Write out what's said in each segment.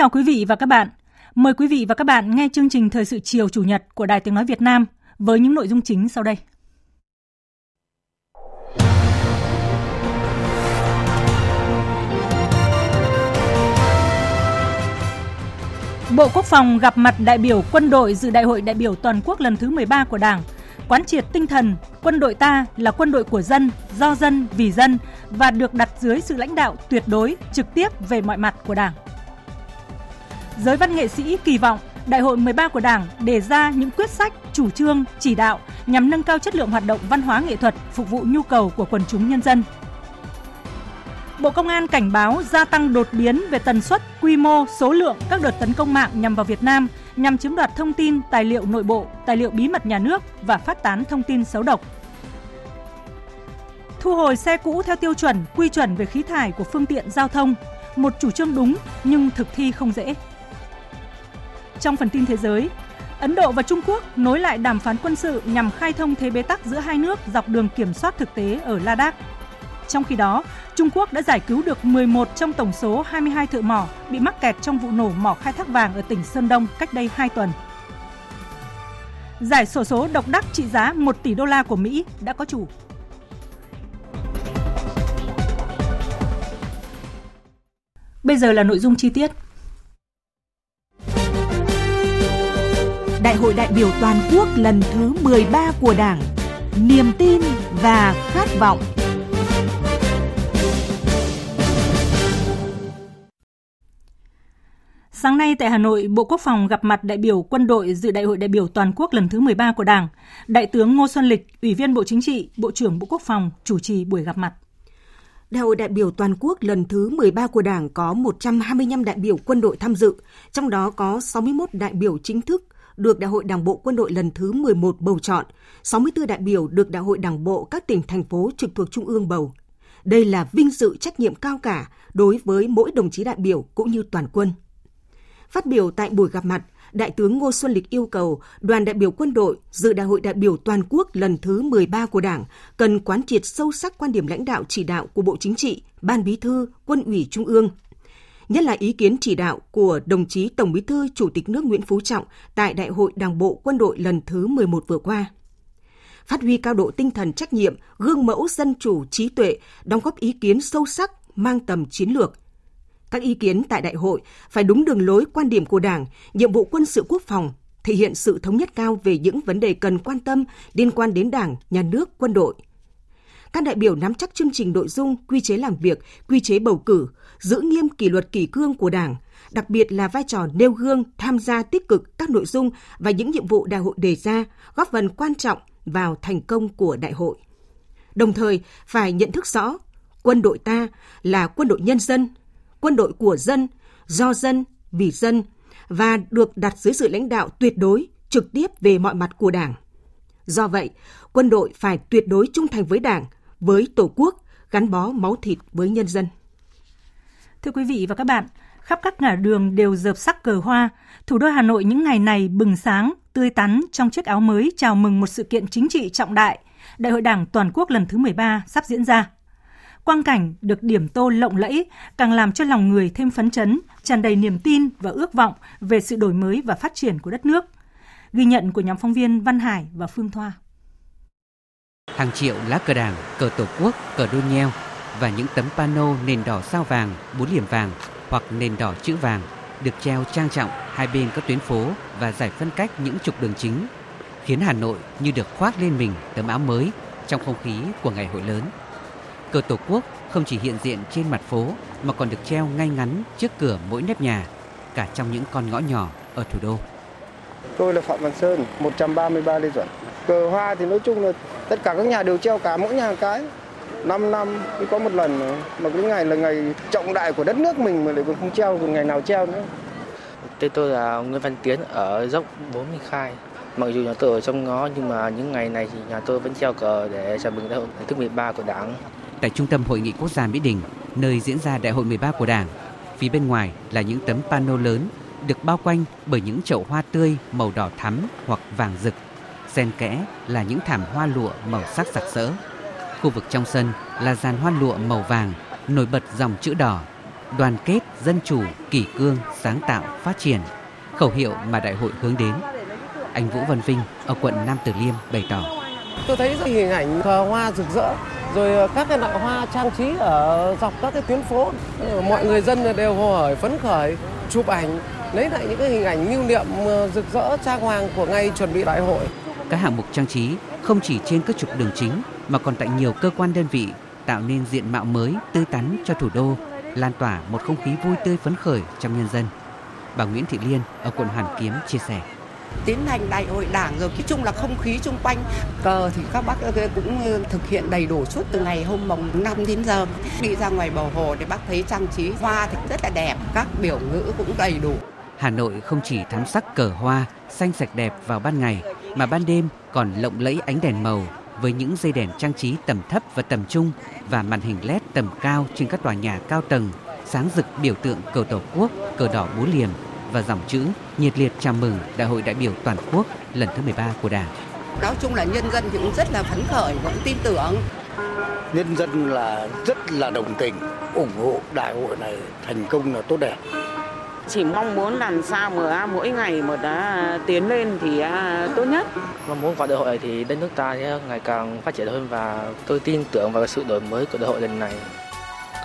Chào quý vị và các bạn. Mời quý vị và các bạn nghe chương trình Thời sự chiều Chủ nhật của Đài Tiếng Nói Việt Nam với những nội dung chính sau đây. Bộ Quốc phòng gặp mặt đại biểu quân đội dự đại hội đại biểu toàn quốc lần thứ 13 của Đảng, quán triệt tinh thần quân đội ta là quân đội của dân, do dân, vì dân và được đặt dưới sự lãnh đạo tuyệt đối, trực tiếp về mọi mặt của Đảng. Giới văn nghệ sĩ kỳ vọng Đại hội 13 của Đảng đề ra những quyết sách, chủ trương, chỉ đạo nhằm nâng cao chất lượng hoạt động văn hóa nghệ thuật phục vụ nhu cầu của quần chúng nhân dân. Bộ Công an cảnh báo gia tăng đột biến về tần suất, quy mô, số lượng các đợt tấn công mạng nhằm vào Việt Nam nhằm chiếm đoạt thông tin, tài liệu nội bộ, tài liệu bí mật nhà nước và phát tán thông tin xấu độc. Thu hồi xe cũ theo tiêu chuẩn, quy chuẩn về khí thải của phương tiện giao thông, một chủ trương đúng nhưng thực thi không dễ. Trong phần tin thế giới, Ấn Độ và Trung Quốc nối lại đàm phán quân sự nhằm khai thông thế bế tắc giữa hai nước dọc đường kiểm soát thực tế ở Ladakh. Trong khi đó, Trung Quốc đã giải cứu được 11 trong tổng số 22 thợ mỏ bị mắc kẹt trong vụ nổ mỏ khai thác vàng ở tỉnh Sơn Đông cách đây 2 tuần. Giải sổ số độc đắc trị giá 1 tỷ đô la của Mỹ đã có chủ. Bây giờ là nội dung chi tiết. Đại hội đại biểu toàn quốc lần thứ 13 của Đảng. Niềm tin và khát vọng. Sáng nay tại Hà Nội, Bộ Quốc phòng gặp mặt đại biểu quân đội dự Đại hội đại biểu toàn quốc lần thứ 13 của Đảng. Đại tướng Ngô Xuân Lịch, Ủy viên Bộ Chính trị, Bộ trưởng Bộ Quốc phòng chủ trì buổi gặp mặt. Đại hội đại biểu toàn quốc lần thứ 13 của Đảng có 125 đại biểu quân đội tham dự, trong đó có 61 đại biểu chính thức được Đại hội Đảng bộ quân đội lần thứ 11 bầu chọn, 64 đại biểu được Đại hội Đảng bộ các tỉnh thành phố trực thuộc Trung ương bầu. Đây là vinh dự trách nhiệm cao cả đối với mỗi đồng chí đại biểu cũng như toàn quân. Phát biểu tại buổi gặp mặt, Đại tướng Ngô Xuân Lịch yêu cầu đoàn đại biểu quân đội dự Đại hội đại biểu toàn quốc lần thứ 13 của Đảng cần quán triệt sâu sắc quan điểm lãnh đạo chỉ đạo của Bộ Chính trị, Ban Bí thư, Quân ủy Trung ương, nhất là ý kiến chỉ đạo của đồng chí Tổng Bí thư Chủ tịch nước Nguyễn Phú Trọng tại Đại hội Đảng bộ Quân đội lần thứ 11 vừa qua. Phát huy cao độ tinh thần trách nhiệm, gương mẫu dân chủ trí tuệ, đóng góp ý kiến sâu sắc, mang tầm chiến lược. Các ý kiến tại đại hội phải đúng đường lối quan điểm của Đảng, nhiệm vụ quân sự quốc phòng, thể hiện sự thống nhất cao về những vấn đề cần quan tâm liên quan đến Đảng, Nhà nước, quân đội – các đại biểu nắm chắc chương trình nội dung, quy chế làm việc, quy chế bầu cử, giữ nghiêm kỷ luật kỷ cương của Đảng, đặc biệt là vai trò nêu gương, tham gia tích cực các nội dung và những nhiệm vụ đại hội đề ra, góp phần quan trọng vào thành công của đại hội. Đồng thời, phải nhận thức rõ, quân đội ta là quân đội nhân dân, quân đội của dân, do dân, vì dân và được đặt dưới sự lãnh đạo tuyệt đối, trực tiếp về mọi mặt của Đảng. Do vậy, quân đội phải tuyệt đối trung thành với Đảng, với Tổ quốc, gắn bó máu thịt với nhân dân. Thưa quý vị và các bạn, khắp các ngã đường đều dợp sắc cờ hoa. Thủ đô Hà Nội những ngày này bừng sáng, tươi tắn trong chiếc áo mới chào mừng một sự kiện chính trị trọng đại, Đại hội Đảng toàn quốc lần thứ 13 sắp diễn ra. Quang cảnh được điểm tô lộng lẫy càng làm cho lòng người thêm phấn chấn, tràn đầy niềm tin và ước vọng về sự đổi mới và phát triển của đất nước. Ghi nhận của nhóm phóng viên Văn Hải và Phương Thoa hàng triệu lá cờ đảng, cờ tổ quốc, cờ đô nheo và những tấm pano nền đỏ sao vàng, bốn điểm vàng hoặc nền đỏ chữ vàng được treo trang trọng hai bên các tuyến phố và giải phân cách những trục đường chính, khiến Hà Nội như được khoác lên mình tấm áo mới trong không khí của ngày hội lớn. Cờ Tổ quốc không chỉ hiện diện trên mặt phố mà còn được treo ngay ngắn trước cửa mỗi nếp nhà, cả trong những con ngõ nhỏ ở thủ đô. Tôi là Phạm Văn Sơn, 133 Lê Duẩn. Cờ hoa thì nói chung là tất cả các nhà đều treo cả mỗi nhà một cái. 5 năm mới có một lần mà cái ngày là ngày trọng đại của đất nước mình mà lại còn không treo còn ngày nào treo nữa. Tên tôi là Nguyễn Văn Tiến ở dốc 4 Minh Khai. Mặc dù nhà tôi ở trong ngõ nhưng mà những ngày này thì nhà tôi vẫn treo cờ để chào mừng đại hội thứ 13 của Đảng. Tại trung tâm hội nghị quốc gia Mỹ Đình, nơi diễn ra đại hội 13 của Đảng, phía bên ngoài là những tấm pano lớn được bao quanh bởi những chậu hoa tươi màu đỏ thắm hoặc vàng rực. Xen kẽ là những thảm hoa lụa màu sắc sặc sỡ. Khu vực trong sân là dàn hoa lụa màu vàng nổi bật dòng chữ đỏ đoàn kết, dân chủ, kỷ cương, sáng tạo, phát triển, khẩu hiệu mà đại hội hướng đến. Anh Vũ Văn Vinh ở quận Nam Từ Liêm bày tỏ. Tôi thấy hình ảnh cờ hoa rực rỡ, rồi ờ, các cái loại hoa trang trí ở dọc các cái tuyến phố. Ờ, mọi người dân đều hồ hởi, phấn khởi, chụp ảnh, lấy lại những cái hình ảnh lưu niệm ờ, rực rỡ trang hoàng của ngày chuẩn bị đại hội. Các hạng mục trang trí không chỉ trên các trục đường chính mà còn tại nhiều cơ quan đơn vị tạo nên diện mạo mới, tươi tắn cho thủ đô lan tỏa một không khí vui tươi phấn khởi trong nhân dân. Bà Nguyễn Thị Liên ở quận Hoàn Kiếm chia sẻ. Tiến hành đại hội đảng rồi, cái chung là không khí chung quanh cờ thì các bác cũng thực hiện đầy đủ suốt từ ngày hôm mồng 5 đến giờ. Đi ra ngoài bầu hồ để bác thấy trang trí hoa thì rất là đẹp, các biểu ngữ cũng đầy đủ. Hà Nội không chỉ thắm sắc cờ hoa xanh sạch đẹp vào ban ngày mà ban đêm còn lộng lẫy ánh đèn màu với những dây đèn trang trí tầm thấp và tầm trung và màn hình LED tầm cao trên các tòa nhà cao tầng, sáng rực biểu tượng cờ Tổ quốc, cờ đỏ bốn liềm và dòng chữ nhiệt liệt chào mừng Đại hội đại biểu toàn quốc lần thứ 13 của Đảng. Nói chung là nhân dân cũng rất là phấn khởi, vẫn tin tưởng. Nhân dân là rất là đồng tình, ủng hộ đại hội này thành công là tốt đẹp chỉ mong muốn làm sao mà mỗi ngày mà đã tiến lên thì à, tốt nhất. Mong muốn vào đại hội này thì đất nước ta ngày càng phát triển hơn và tôi tin tưởng vào sự đổi mới của đại hội lần này.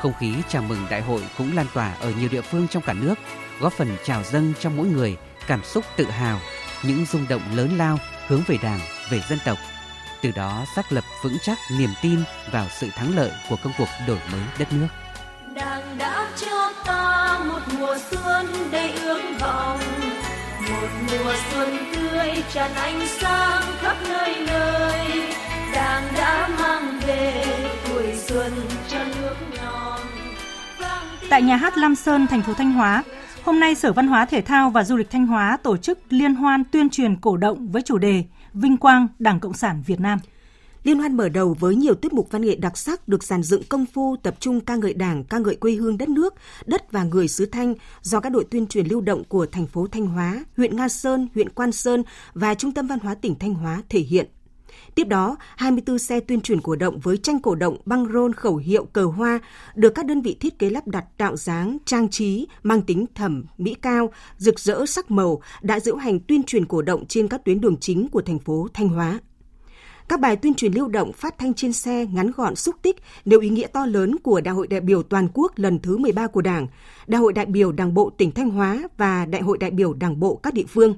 Không khí chào mừng đại hội cũng lan tỏa ở nhiều địa phương trong cả nước, góp phần trào dâng trong mỗi người cảm xúc tự hào, những rung động lớn lao hướng về Đảng, về dân tộc. Từ đó xác lập vững chắc niềm tin vào sự thắng lợi của công cuộc đổi mới đất nước. Đảng đã cho ta một mùa xuân đầy ước vọng một mùa xuân tươi tràn ánh sáng khắp nơi nơi đảng đã mang về tuổi xuân cho nước non tại nhà hát Lam Sơn, thành phố Thanh Hóa, hôm nay Sở Văn hóa Thể thao và Du lịch Thanh Hóa tổ chức liên hoan tuyên truyền cổ động với chủ đề Vinh quang Đảng Cộng sản Việt Nam. Liên hoan mở đầu với nhiều tiết mục văn nghệ đặc sắc được dàn dựng công phu tập trung ca ngợi Đảng, ca ngợi quê hương đất nước, đất và người xứ Thanh do các đội tuyên truyền lưu động của thành phố Thanh Hóa, huyện Nga Sơn, huyện Quan Sơn và Trung tâm Văn hóa tỉnh Thanh Hóa thể hiện. Tiếp đó, 24 xe tuyên truyền cổ động với tranh cổ động, băng rôn, khẩu hiệu, cờ hoa được các đơn vị thiết kế lắp đặt tạo dáng, trang trí, mang tính thẩm, mỹ cao, rực rỡ sắc màu đã diễu hành tuyên truyền cổ động trên các tuyến đường chính của thành phố Thanh Hóa. Các bài tuyên truyền lưu động phát thanh trên xe ngắn gọn xúc tích đều ý nghĩa to lớn của Đại hội đại biểu toàn quốc lần thứ 13 của Đảng, Đại hội đại biểu Đảng bộ tỉnh Thanh Hóa và Đại hội đại biểu Đảng bộ các địa phương.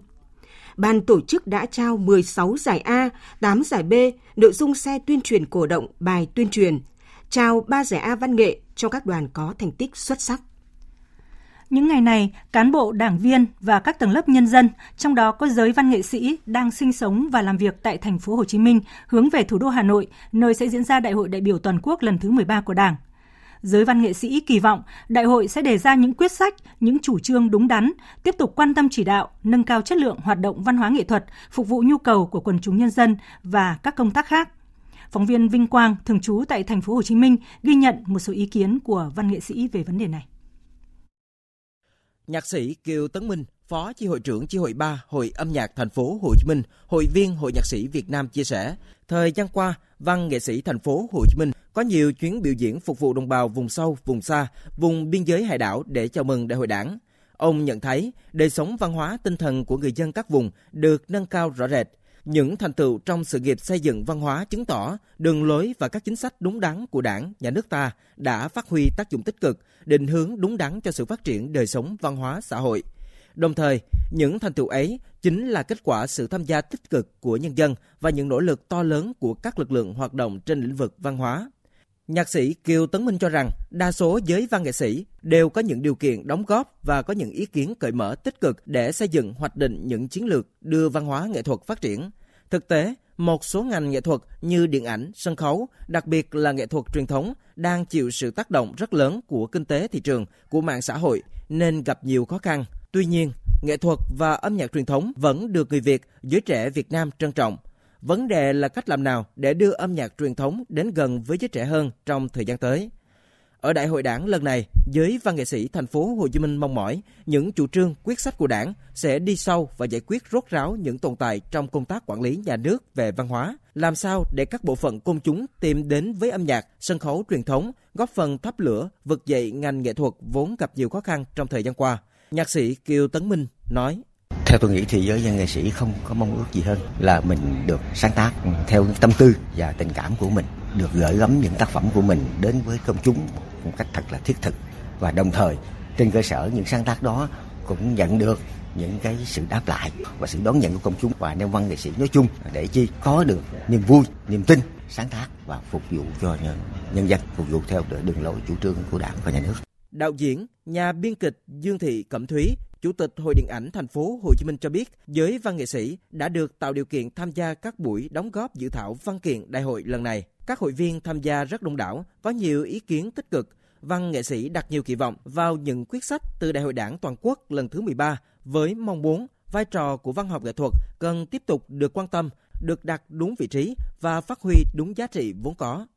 Ban tổ chức đã trao 16 giải A, 8 giải B, nội dung xe tuyên truyền cổ động, bài tuyên truyền, trao 3 giải A văn nghệ cho các đoàn có thành tích xuất sắc. Những ngày này, cán bộ, đảng viên và các tầng lớp nhân dân, trong đó có giới văn nghệ sĩ đang sinh sống và làm việc tại thành phố Hồ Chí Minh hướng về thủ đô Hà Nội, nơi sẽ diễn ra Đại hội đại biểu toàn quốc lần thứ 13 của Đảng. Giới văn nghệ sĩ kỳ vọng đại hội sẽ đề ra những quyết sách, những chủ trương đúng đắn, tiếp tục quan tâm chỉ đạo, nâng cao chất lượng hoạt động văn hóa nghệ thuật, phục vụ nhu cầu của quần chúng nhân dân và các công tác khác. Phóng viên Vinh Quang thường trú tại thành phố Hồ Chí Minh ghi nhận một số ý kiến của văn nghệ sĩ về vấn đề này. Nhạc sĩ Kiều Tấn Minh, Phó Chi hội trưởng Chi hội 3 Hội âm nhạc thành phố Hồ Chí Minh, hội viên Hội nhạc sĩ Việt Nam chia sẻ, thời gian qua, văn nghệ sĩ thành phố Hồ Chí Minh có nhiều chuyến biểu diễn phục vụ đồng bào vùng sâu, vùng xa, vùng biên giới hải đảo để chào mừng đại hội đảng. Ông nhận thấy đời sống văn hóa tinh thần của người dân các vùng được nâng cao rõ rệt, những thành tựu trong sự nghiệp xây dựng văn hóa chứng tỏ đường lối và các chính sách đúng đắn của Đảng, nhà nước ta đã phát huy tác dụng tích cực, định hướng đúng đắn cho sự phát triển đời sống văn hóa xã hội. Đồng thời, những thành tựu ấy chính là kết quả sự tham gia tích cực của nhân dân và những nỗ lực to lớn của các lực lượng hoạt động trên lĩnh vực văn hóa. Nhạc sĩ Kiều Tấn Minh cho rằng đa số giới văn nghệ sĩ đều có những điều kiện đóng góp và có những ý kiến cởi mở tích cực để xây dựng hoạch định những chiến lược đưa văn hóa nghệ thuật phát triển. Thực tế, một số ngành nghệ thuật như điện ảnh, sân khấu, đặc biệt là nghệ thuật truyền thống đang chịu sự tác động rất lớn của kinh tế thị trường, của mạng xã hội nên gặp nhiều khó khăn. Tuy nhiên, nghệ thuật và âm nhạc truyền thống vẫn được người Việt, giới trẻ Việt Nam trân trọng. Vấn đề là cách làm nào để đưa âm nhạc truyền thống đến gần với giới trẻ hơn trong thời gian tới. Ở Đại hội Đảng lần này, giới văn nghệ sĩ thành phố Hồ Chí Minh mong mỏi những chủ trương, quyết sách của Đảng sẽ đi sâu và giải quyết rốt ráo những tồn tại trong công tác quản lý nhà nước về văn hóa, làm sao để các bộ phận công chúng tìm đến với âm nhạc, sân khấu truyền thống, góp phần thắp lửa, vực dậy ngành nghệ thuật vốn gặp nhiều khó khăn trong thời gian qua. Nhạc sĩ Kiều Tấn Minh nói: theo tôi nghĩ thì giới văn nghệ sĩ không có mong ước gì hơn là mình được sáng tác theo tâm tư và tình cảm của mình được gửi gắm những tác phẩm của mình đến với công chúng một cách thật là thiết thực. Và đồng thời trên cơ sở những sáng tác đó cũng nhận được những cái sự đáp lại và sự đón nhận của công chúng và nêu văn nghệ sĩ nói chung để chi có được niềm vui niềm tin sáng tác và phục vụ cho nhân, nhân dân phục vụ theo đường lối chủ trương của đảng và nhà nước. Đạo diễn nhà biên kịch Dương Thị Cẩm Thúy Chủ tịch Hội Điện ảnh thành phố Hồ Chí Minh cho biết, giới văn nghệ sĩ đã được tạo điều kiện tham gia các buổi đóng góp dự thảo văn kiện đại hội lần này. Các hội viên tham gia rất đông đảo, có nhiều ý kiến tích cực. Văn nghệ sĩ đặt nhiều kỳ vọng vào những quyết sách từ Đại hội Đảng toàn quốc lần thứ 13 với mong muốn vai trò của văn học nghệ thuật cần tiếp tục được quan tâm, được đặt đúng vị trí và phát huy đúng giá trị vốn có.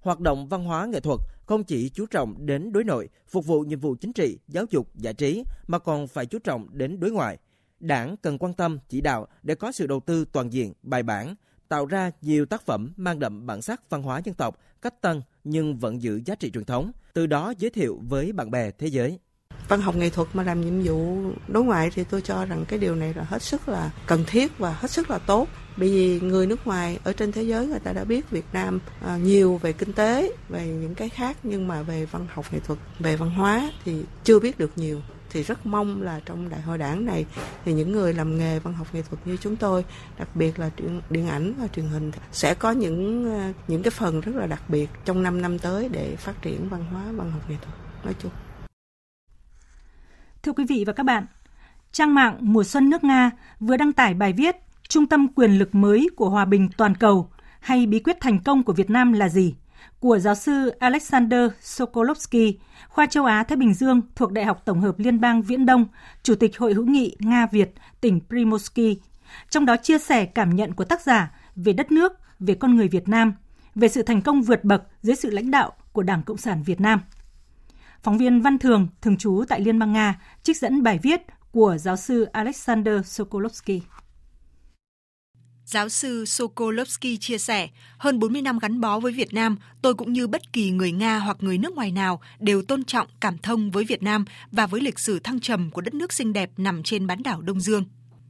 Hoạt động văn hóa nghệ thuật không chỉ chú trọng đến đối nội, phục vụ nhiệm vụ chính trị, giáo dục, giải trí, mà còn phải chú trọng đến đối ngoại. Đảng cần quan tâm chỉ đạo để có sự đầu tư toàn diện, bài bản, tạo ra nhiều tác phẩm mang đậm bản sắc văn hóa dân tộc, cách tân nhưng vẫn giữ giá trị truyền thống, từ đó giới thiệu với bạn bè thế giới văn học nghệ thuật mà làm nhiệm vụ đối ngoại thì tôi cho rằng cái điều này là hết sức là cần thiết và hết sức là tốt bởi vì người nước ngoài ở trên thế giới người ta đã biết Việt Nam à, nhiều về kinh tế về những cái khác nhưng mà về văn học nghệ thuật về văn hóa thì chưa biết được nhiều. Thì rất mong là trong đại hội đảng này thì những người làm nghề văn học nghệ thuật như chúng tôi đặc biệt là điện, điện ảnh và truyền hình sẽ có những à, những cái phần rất là đặc biệt trong 5 năm tới để phát triển văn hóa văn học nghệ thuật. Nói chung. Thưa quý vị và các bạn, trang mạng Mùa xuân nước Nga vừa đăng tải bài viết Trung tâm quyền lực mới của hòa bình toàn cầu hay bí quyết thành công của Việt Nam là gì? của giáo sư Alexander Sokolovsky, khoa châu Á Thái Bình Dương thuộc Đại học Tổng hợp Liên bang Viễn Đông, Chủ tịch Hội hữu nghị Nga Việt, tỉnh Primorsky. Trong đó chia sẻ cảm nhận của tác giả về đất nước, về con người Việt Nam, về sự thành công vượt bậc dưới sự lãnh đạo của Đảng Cộng sản Việt Nam. Phóng viên Văn Thường, thường trú tại Liên bang Nga, trích dẫn bài viết của giáo sư Alexander Sokolovsky. Giáo sư Sokolovsky chia sẻ, hơn 40 năm gắn bó với Việt Nam, tôi cũng như bất kỳ người Nga hoặc người nước ngoài nào đều tôn trọng, cảm thông với Việt Nam và với lịch sử thăng trầm của đất nước xinh đẹp nằm trên bán đảo Đông Dương.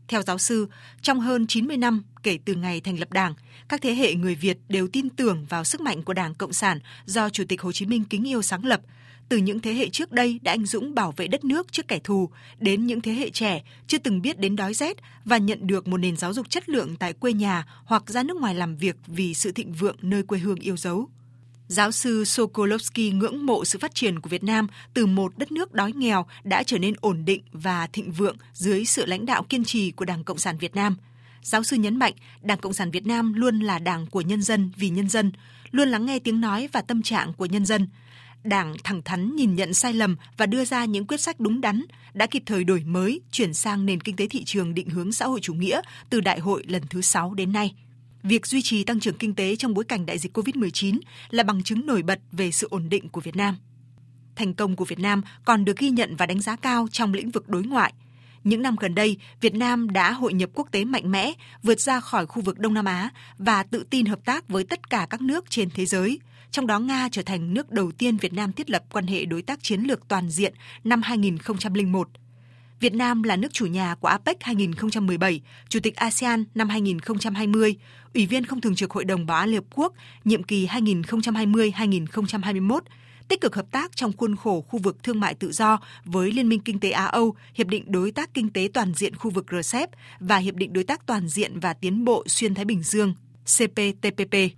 Theo giáo sư, trong hơn 90 năm kể từ ngày thành lập Đảng, các thế hệ người Việt đều tin tưởng vào sức mạnh của Đảng Cộng sản do Chủ tịch Hồ Chí Minh kính yêu sáng lập – từ những thế hệ trước đây đã anh dũng bảo vệ đất nước trước kẻ thù đến những thế hệ trẻ chưa từng biết đến đói rét và nhận được một nền giáo dục chất lượng tại quê nhà hoặc ra nước ngoài làm việc vì sự thịnh vượng nơi quê hương yêu dấu. Giáo sư Sokolovsky ngưỡng mộ sự phát triển của Việt Nam từ một đất nước đói nghèo đã trở nên ổn định và thịnh vượng dưới sự lãnh đạo kiên trì của Đảng Cộng sản Việt Nam. Giáo sư nhấn mạnh, Đảng Cộng sản Việt Nam luôn là đảng của nhân dân vì nhân dân, luôn lắng nghe tiếng nói và tâm trạng của nhân dân, Đảng thẳng thắn nhìn nhận sai lầm và đưa ra những quyết sách đúng đắn, đã kịp thời đổi mới, chuyển sang nền kinh tế thị trường định hướng xã hội chủ nghĩa từ đại hội lần thứ 6 đến nay. Việc duy trì tăng trưởng kinh tế trong bối cảnh đại dịch COVID-19 là bằng chứng nổi bật về sự ổn định của Việt Nam. Thành công của Việt Nam còn được ghi nhận và đánh giá cao trong lĩnh vực đối ngoại. Những năm gần đây, Việt Nam đã hội nhập quốc tế mạnh mẽ, vượt ra khỏi khu vực Đông Nam Á và tự tin hợp tác với tất cả các nước trên thế giới, trong đó Nga trở thành nước đầu tiên Việt Nam thiết lập quan hệ đối tác chiến lược toàn diện năm 2001. Việt Nam là nước chủ nhà của APEC 2017, Chủ tịch ASEAN năm 2020, Ủy viên không thường trực Hội đồng Bảo an Liên Hợp Quốc nhiệm kỳ 2020-2021, tích cực hợp tác trong khuôn khổ khu vực thương mại tự do với Liên minh Kinh tế Á-Âu, Hiệp định Đối tác Kinh tế Toàn diện khu vực RCEP và Hiệp định Đối tác Toàn diện và Tiến bộ Xuyên Thái Bình Dương CPTPP.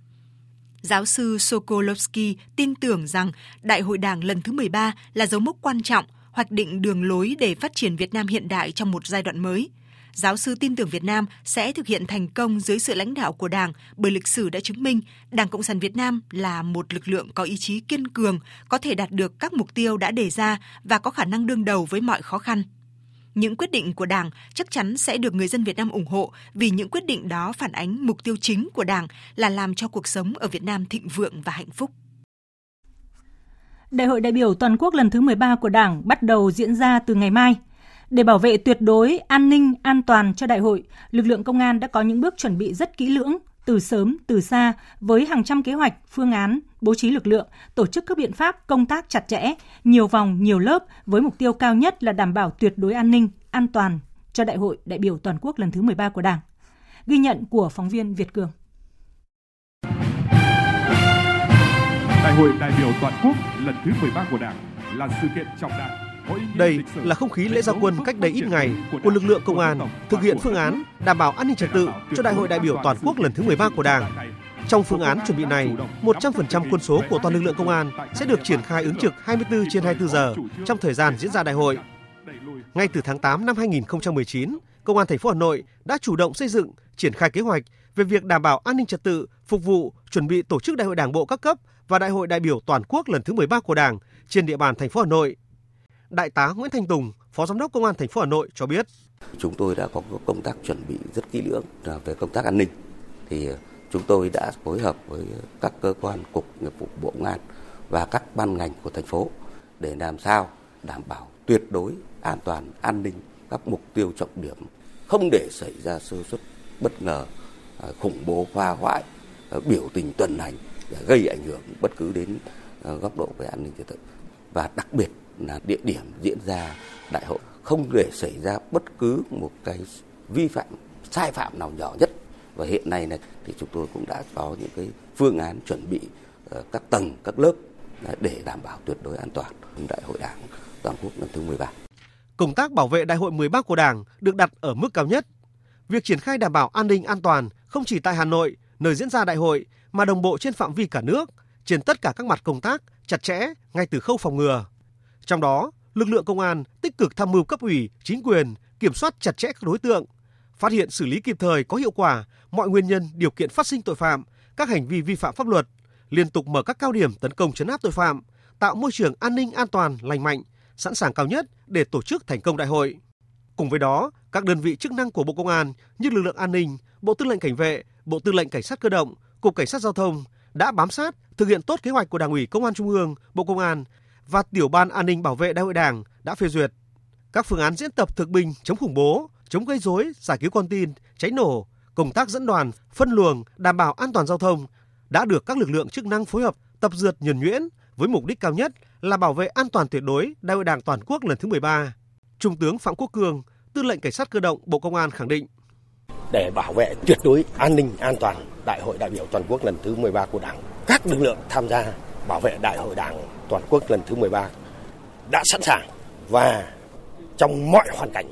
Giáo sư Sokolovsky tin tưởng rằng Đại hội Đảng lần thứ 13 là dấu mốc quan trọng, hoạch định đường lối để phát triển Việt Nam hiện đại trong một giai đoạn mới. Giáo sư tin tưởng Việt Nam sẽ thực hiện thành công dưới sự lãnh đạo của Đảng bởi lịch sử đã chứng minh Đảng Cộng sản Việt Nam là một lực lượng có ý chí kiên cường, có thể đạt được các mục tiêu đã đề ra và có khả năng đương đầu với mọi khó khăn. Những quyết định của Đảng chắc chắn sẽ được người dân Việt Nam ủng hộ vì những quyết định đó phản ánh mục tiêu chính của Đảng là làm cho cuộc sống ở Việt Nam thịnh vượng và hạnh phúc. Đại hội đại biểu toàn quốc lần thứ 13 của Đảng bắt đầu diễn ra từ ngày mai. Để bảo vệ tuyệt đối an ninh, an toàn cho đại hội, lực lượng công an đã có những bước chuẩn bị rất kỹ lưỡng, từ sớm, từ xa, với hàng trăm kế hoạch, phương án, bố trí lực lượng, tổ chức các biện pháp công tác chặt chẽ, nhiều vòng, nhiều lớp, với mục tiêu cao nhất là đảm bảo tuyệt đối an ninh, an toàn cho Đại hội đại biểu toàn quốc lần thứ 13 của Đảng. Ghi nhận của phóng viên Việt Cường. Đại hội đại biểu toàn quốc lần thứ 13 của Đảng là sự kiện trọng đại đây là không khí lễ gia quân cách đây ít ngày của lực lượng công an thực hiện phương án đảm bảo an ninh trật tự cho Đại hội đại biểu toàn quốc lần thứ 13 của Đảng. Trong phương án chuẩn bị này, 100% quân số của toàn lực lượng công an sẽ được triển khai ứng trực 24 trên 24 giờ trong thời gian diễn ra đại hội. Ngay từ tháng 8 năm 2019, Công an thành phố Hà Nội đã chủ động xây dựng, triển khai kế hoạch về việc đảm bảo an ninh trật tự, phục vụ chuẩn bị tổ chức Đại hội Đảng bộ các cấp và Đại hội đại biểu toàn quốc lần thứ 13 của Đảng trên địa bàn thành phố Hà Nội Đại tá Nguyễn Thanh Tùng, Phó Giám đốc Công an thành phố Hà Nội cho biết. Chúng tôi đã có công tác chuẩn bị rất kỹ lưỡng về công tác an ninh. Thì ờ, chúng tôi đã phối hợp với các cơ quan cục nghiệp vụ Bộ Công an và các ban ngành của thành phố để làm sao đảm bảo tuyệt đối an toàn an ninh các mục tiêu trọng điểm, không để xảy ra sơ suất bất ngờ, ờ, khủng bố phá hoại, ờ, biểu tình tuần hành gây ảnh hưởng bất cứ đến góc độ về an ninh trật tự và đặc biệt là địa điểm diễn ra đại hội không để xảy ra bất cứ một cái vi phạm sai phạm nào nhỏ nhất và hiện nay này thì chúng tôi cũng đã có những cái phương án chuẩn bị ờ, các tầng các lớp để đảm bảo tuyệt đối an toàn đại hội đảng toàn quốc lần thứ 13. Công tác bảo vệ đại hội 13 của Đảng được đặt ở mức cao nhất. Việc triển khai đảm bảo an ninh an toàn không chỉ tại Hà Nội, nơi diễn ra đại hội, mà đồng bộ trên phạm vi cả nước, trên tất cả các mặt công tác, chặt chẽ ngay từ khâu phòng ngừa, trong đó, lực lượng công an tích cực tham mưu cấp ủy, chính quyền kiểm soát chặt chẽ các đối tượng, phát hiện xử lý kịp thời có hiệu quả mọi nguyên nhân điều kiện phát sinh tội phạm, các hành vi vi phạm pháp luật, liên tục mở các cao điểm tấn công chấn áp tội phạm, tạo môi trường an ninh an toàn, lành mạnh, sẵn sàng cao nhất để tổ chức thành công đại hội. Cùng với đó, các đơn vị chức năng của Bộ Công an như lực lượng an ninh, Bộ Tư lệnh Cảnh vệ, Bộ Tư lệnh Cảnh sát cơ động, Cục Cảnh sát giao thông đã bám sát, thực hiện tốt kế hoạch của Đảng ủy Công an Trung ương, Bộ Công an và Tiểu ban An ninh Bảo vệ Đại hội Đảng đã phê duyệt. Các phương án diễn tập thực binh chống khủng bố, chống gây rối, giải cứu con tin, cháy nổ, công tác dẫn đoàn, phân luồng, đảm bảo an toàn giao thông đã được các lực lượng chức năng phối hợp tập dượt nhuần nhuyễn với mục đích cao nhất là bảo vệ an toàn tuyệt đối Đại hội Đảng toàn quốc lần thứ 13. Trung tướng Phạm Quốc Cường, Tư lệnh Cảnh sát cơ động Bộ Công an khẳng định để bảo vệ tuyệt đối an ninh an toàn Đại hội đại biểu toàn quốc lần thứ 13 của Đảng, các lực lượng tham gia bảo vệ Đại hội Đảng toàn quốc lần thứ 13 đã sẵn sàng và trong mọi hoàn cảnh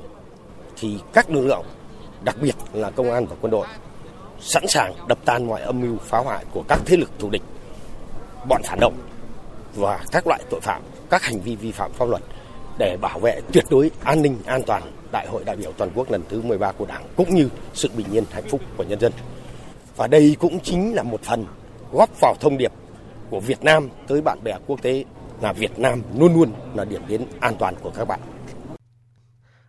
thì các lực lượng đặc biệt là công an và quân đội sẵn sàng đập tan mọi âm mưu phá hoại của các thế lực thù địch, bọn phản động và các loại tội phạm, các hành vi vi phạm pháp luật để bảo vệ tuyệt đối an ninh an toàn Đại hội đại biểu toàn quốc lần thứ 13 của Đảng cũng như sự bình yên hạnh phúc của nhân dân. Và đây cũng chính là một phần góp vào thông điệp của Việt Nam tới bạn bè quốc tế là Việt Nam luôn luôn là điểm đến an toàn của các bạn.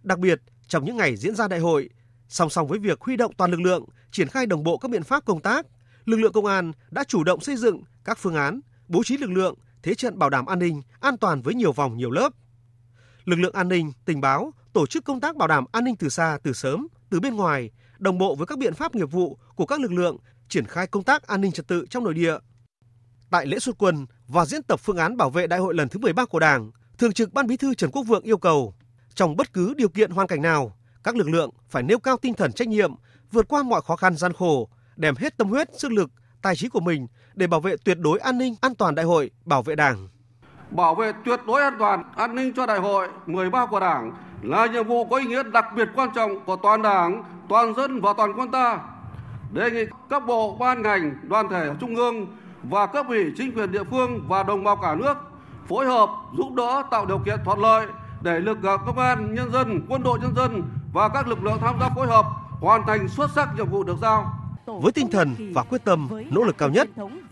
Đặc biệt, trong những ngày diễn ra đại hội, song song với việc huy động toàn lực lượng, triển khai đồng bộ các biện pháp công tác, lực lượng công an đã chủ động xây dựng các phương án, bố trí lực lượng, thế trận bảo đảm an ninh, an toàn với nhiều vòng nhiều lớp. Lực lượng an ninh, tình báo tổ chức công tác bảo đảm an ninh từ xa, từ sớm, từ bên ngoài, đồng bộ với các biện pháp nghiệp vụ của các lực lượng triển khai công tác an ninh trật tự trong nội địa, Tại lễ xuất quân và diễn tập phương án bảo vệ đại hội lần thứ 13 của Đảng, Thường trực Ban Bí thư Trần Quốc Vượng yêu cầu trong bất cứ điều kiện hoàn cảnh nào, các lực lượng phải nêu cao tinh thần trách nhiệm, vượt qua mọi khó khăn gian khổ, đem hết tâm huyết, sức lực, tài trí của mình để bảo vệ tuyệt đối an ninh, an toàn đại hội, bảo vệ Đảng. Bảo vệ tuyệt đối an toàn, an ninh cho đại hội 13 của Đảng là nhiệm vụ có ý nghĩa đặc biệt quan trọng của toàn Đảng, toàn dân và toàn quân ta. Đề nghị các bộ, ban ngành, đoàn thể trung ương và cấp ủy chính quyền địa phương và đồng bào cả nước phối hợp giúp đỡ tạo điều kiện thuận lợi để lực lượng công an nhân dân, quân đội nhân dân và các lực lượng tham gia phối hợp hoàn thành xuất sắc nhiệm vụ được giao. Với tinh thần và quyết tâm, nỗ lực cao nhất,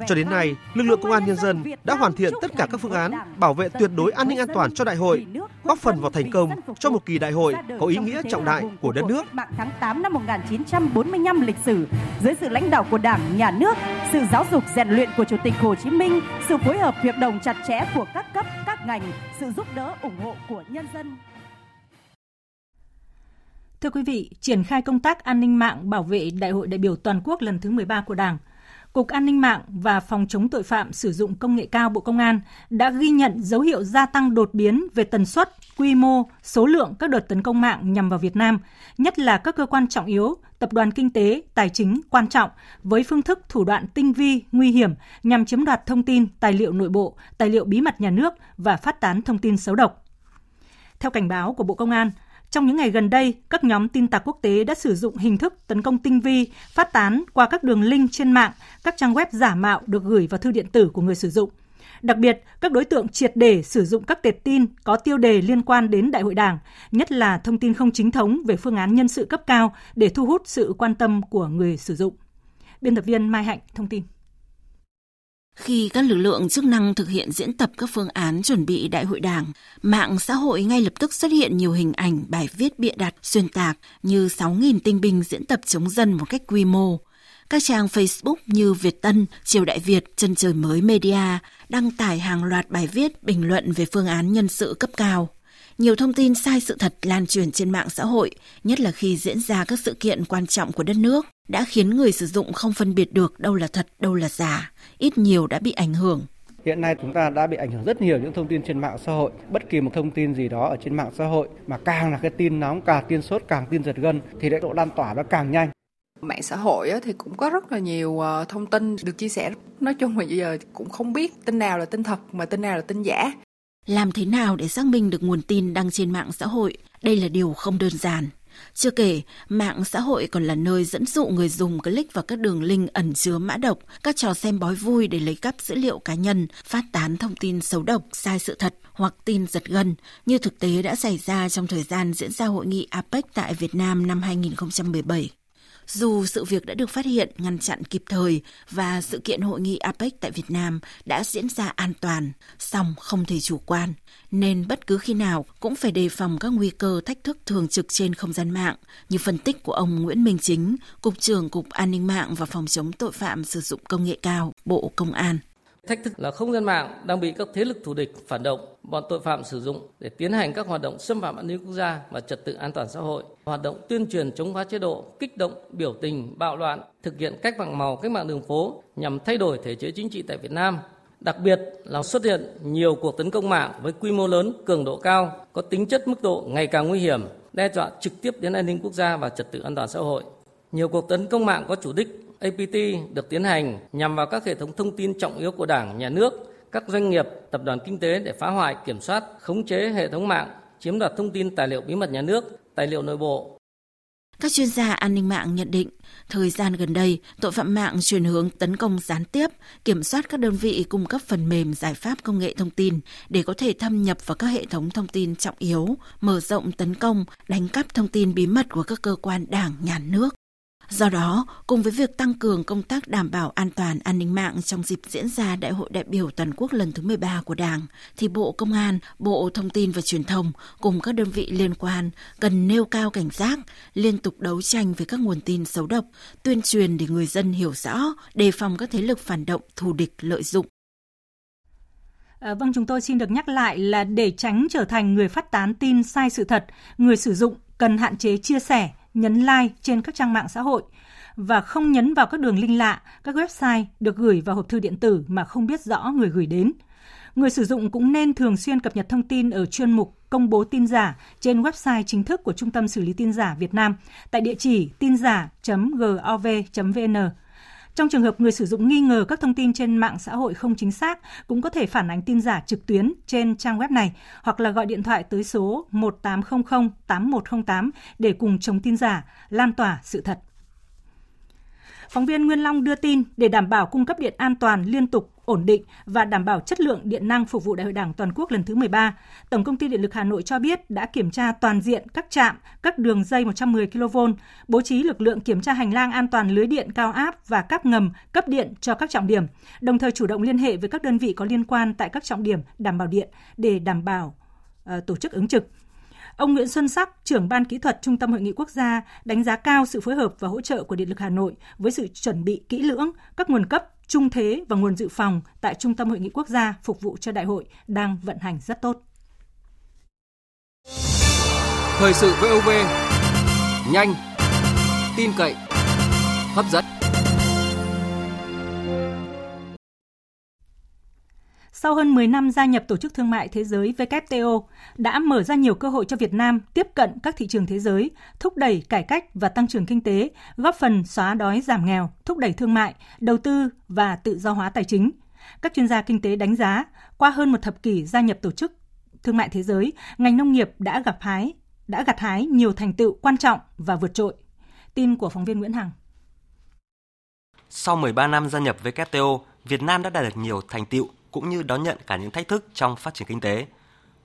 cho đến nay, lực lượng công an nhân dân đã hoàn thiện tất cả các phương án bảo vệ tuyệt đối an ninh an toàn cho đại hội, góp phần vào thành công cho một kỳ đại hội có ý nghĩa trọng đại của đất nước. Tháng 8 năm 1945 lịch sử, dưới sự lãnh đạo của Đảng, Nhà nước, sự giáo dục rèn luyện của Chủ tịch Hồ Chí Minh, sự phối hợp hiệp đồng chặt chẽ của các cấp, các ngành, sự giúp đỡ ủng hộ của nhân dân. Thưa quý vị, triển khai công tác an ninh mạng bảo vệ Đại hội đại biểu toàn quốc lần thứ 13 của Đảng, Cục An ninh mạng và Phòng chống tội phạm sử dụng công nghệ cao Bộ Công an đã ghi nhận dấu hiệu gia tăng đột biến về tần suất, quy mô, số lượng các đợt tấn công mạng nhằm vào Việt Nam, nhất là các cơ quan trọng yếu, tập đoàn kinh tế, tài chính quan trọng với phương thức thủ đoạn tinh vi, nguy hiểm nhằm chiếm đoạt thông tin, tài liệu nội bộ, tài liệu bí mật nhà nước và phát tán thông tin xấu độc. Theo cảnh báo của Bộ Công an, trong những ngày gần đây, các nhóm tin tặc quốc tế đã sử dụng hình thức tấn công tinh vi, phát tán qua các đường link trên mạng, các trang web giả mạo được gửi vào thư điện tử của người sử dụng. Đặc biệt, các đối tượng triệt để sử dụng các tệp tin có tiêu đề liên quan đến Đại hội Đảng, nhất là thông tin không chính thống về phương án nhân sự cấp cao để thu hút sự quan tâm của người sử dụng. Biên tập viên Mai Hạnh thông tin. Khi các lực lượng chức năng thực hiện diễn tập các phương án chuẩn bị đại hội đảng, mạng xã hội ngay lập tức xuất hiện nhiều hình ảnh bài viết bịa đặt, xuyên tạc như 6.000 tinh binh diễn tập chống dân một cách quy mô. Các trang Facebook như Việt Tân, Triều Đại Việt, Chân Trời Mới Media đăng tải hàng loạt bài viết bình luận về phương án nhân sự cấp cao. Nhiều thông tin sai sự thật lan truyền trên mạng xã hội, nhất là khi diễn ra các sự kiện quan trọng của đất nước, đã khiến người sử dụng không phân biệt được đâu là thật, đâu là giả, ít nhiều đã bị ảnh hưởng. Hiện nay chúng ta đã bị ảnh hưởng rất nhiều những thông tin trên mạng xã hội. Bất kỳ một thông tin gì đó ở trên mạng xã hội mà càng là cái tin nóng, càng tin sốt, càng tin giật gân thì độ lan tỏa nó càng nhanh. Mạng xã hội thì cũng có rất là nhiều ờ, thông tin được chia sẻ. Nói chung là bây giờ cũng không biết tin nào là tin thật mà tin nào là tin giả. Làm thế nào để xác minh được nguồn tin đăng trên mạng xã hội? Đây là điều không đơn giản. Chưa kể, mạng xã hội còn là nơi dẫn dụ người dùng click vào các đường link ẩn chứa mã độc, các trò xem bói vui để lấy cắp dữ liệu cá nhân, phát tán thông tin xấu độc, sai sự thật hoặc tin giật gân, như thực tế đã xảy ra trong thời gian diễn ra hội nghị APEC tại Việt Nam năm 2017. Dù sự việc đã được phát hiện, ngăn chặn kịp thời và sự kiện hội nghị APEC tại Việt Nam đã diễn ra an toàn, song không thể chủ quan, nên bất cứ khi nào cũng phải đề phòng các nguy cơ thách thức thường trực trên không gian mạng, như phân tích của ông Nguyễn Minh Chính, Cục trưởng Cục An ninh mạng và Phòng chống tội phạm sử dụng công nghệ cao, Bộ Công an. Thách thức là không gian mạng đang bị các thế lực thù địch, phản động, bọn tội phạm sử dụng để tiến hành các hoạt động xâm phạm an ninh quốc gia và trật tự an toàn xã hội, hoạt động tuyên truyền chống phá chế độ, kích động, biểu tình, bạo loạn, thực hiện cách mạng màu, cách mạng đường phố nhằm thay đổi thể chế chính trị tại Việt Nam. Đặc biệt là xuất hiện nhiều cuộc tấn công mạng với quy mô lớn, cường độ cao, có tính chất mức độ ngày càng nguy hiểm, đe dọa trực tiếp đến an ninh quốc gia và trật tự an toàn xã hội. Nhiều cuộc tấn công mạng có chủ đích APT được tiến hành nhằm vào các hệ thống thông tin trọng yếu của Đảng, Nhà nước, các doanh nghiệp, tập đoàn kinh tế để phá hoại, kiểm soát, khống chế hệ thống mạng, chiếm đoạt thông tin tài liệu bí mật nhà nước, tài liệu nội bộ. Các chuyên gia an ninh mạng nhận định, thời gian gần đây, tội phạm mạng chuyển hướng tấn công gián tiếp, kiểm soát các đơn vị cung cấp phần mềm giải pháp công nghệ thông tin để có thể thâm nhập vào các hệ thống thông tin trọng yếu, mở rộng tấn công, đánh cắp thông tin bí mật của các cơ quan đảng, nhà nước. Do đó, cùng với việc tăng cường công tác đảm bảo an toàn an ninh mạng trong dịp diễn ra Đại hội đại biểu toàn quốc lần thứ 13 của Đảng, thì Bộ Công an, Bộ Thông tin và Truyền thông cùng các đơn vị liên quan cần nêu cao cảnh giác, liên tục đấu tranh với các nguồn tin xấu độc, tuyên truyền để người dân hiểu rõ, đề phòng các thế lực phản động thù địch lợi dụng. À, vâng, chúng tôi xin được nhắc lại là để tránh trở thành người phát tán tin sai sự thật, người sử dụng cần hạn chế chia sẻ, nhấn like trên các trang mạng xã hội và không nhấn vào các đường link lạ, các website được gửi vào hộp thư điện tử mà không biết rõ người gửi đến. Người sử dụng cũng nên thường xuyên cập nhật thông tin ở chuyên mục công bố tin giả trên website chính thức của Trung tâm xử lý tin giả Việt Nam tại địa chỉ tin giả.gov.vn. Trong trường hợp người sử dụng nghi ngờ các thông tin trên mạng xã hội không chính xác, cũng có thể phản ánh tin giả trực tuyến trên trang web này hoặc là gọi điện thoại tới số 1800 8108 để cùng chống tin giả, lan tỏa sự thật. Phóng viên Nguyên Long đưa tin để đảm bảo cung cấp điện an toàn, liên tục, ổn định và đảm bảo chất lượng điện năng phục vụ Đại hội Đảng toàn quốc lần thứ 13, Tổng công ty Điện lực Hà Nội cho biết đã kiểm tra toàn diện các trạm, các đường dây 110 kV, bố trí lực lượng kiểm tra hành lang an toàn lưới điện cao áp và các ngầm cấp điện cho các trọng điểm, đồng thời chủ động liên hệ với các đơn vị có liên quan tại các trọng điểm đảm bảo điện để đảm bảo uh, tổ chức ứng trực. Ông Nguyễn Xuân Sắc, trưởng ban kỹ thuật Trung tâm Hội nghị Quốc gia, đánh giá cao sự phối hợp và hỗ trợ của Điện lực Hà Nội với sự chuẩn bị kỹ lưỡng các nguồn cấp, trung thế và nguồn dự phòng tại Trung tâm Hội nghị Quốc gia phục vụ cho đại hội đang vận hành rất tốt. Thời sự VOV, nhanh, tin cậy, hấp dẫn. Sau hơn 10 năm gia nhập Tổ chức Thương mại Thế giới WTO, đã mở ra nhiều cơ hội cho Việt Nam tiếp cận các thị trường thế giới, thúc đẩy cải cách và tăng trưởng kinh tế, góp phần xóa đói giảm nghèo, thúc đẩy thương mại, đầu tư và tự do hóa tài chính. Các chuyên gia kinh tế đánh giá, qua hơn một thập kỷ gia nhập Tổ chức Thương mại Thế giới, ngành nông nghiệp đã gặp hái đã gặt hái nhiều thành tựu quan trọng và vượt trội. Tin của phóng viên Nguyễn Hằng. Sau 13 năm gia nhập WTO, Việt Nam đã đạt được nhiều thành tựu cũng như đón nhận cả những thách thức trong phát triển kinh tế.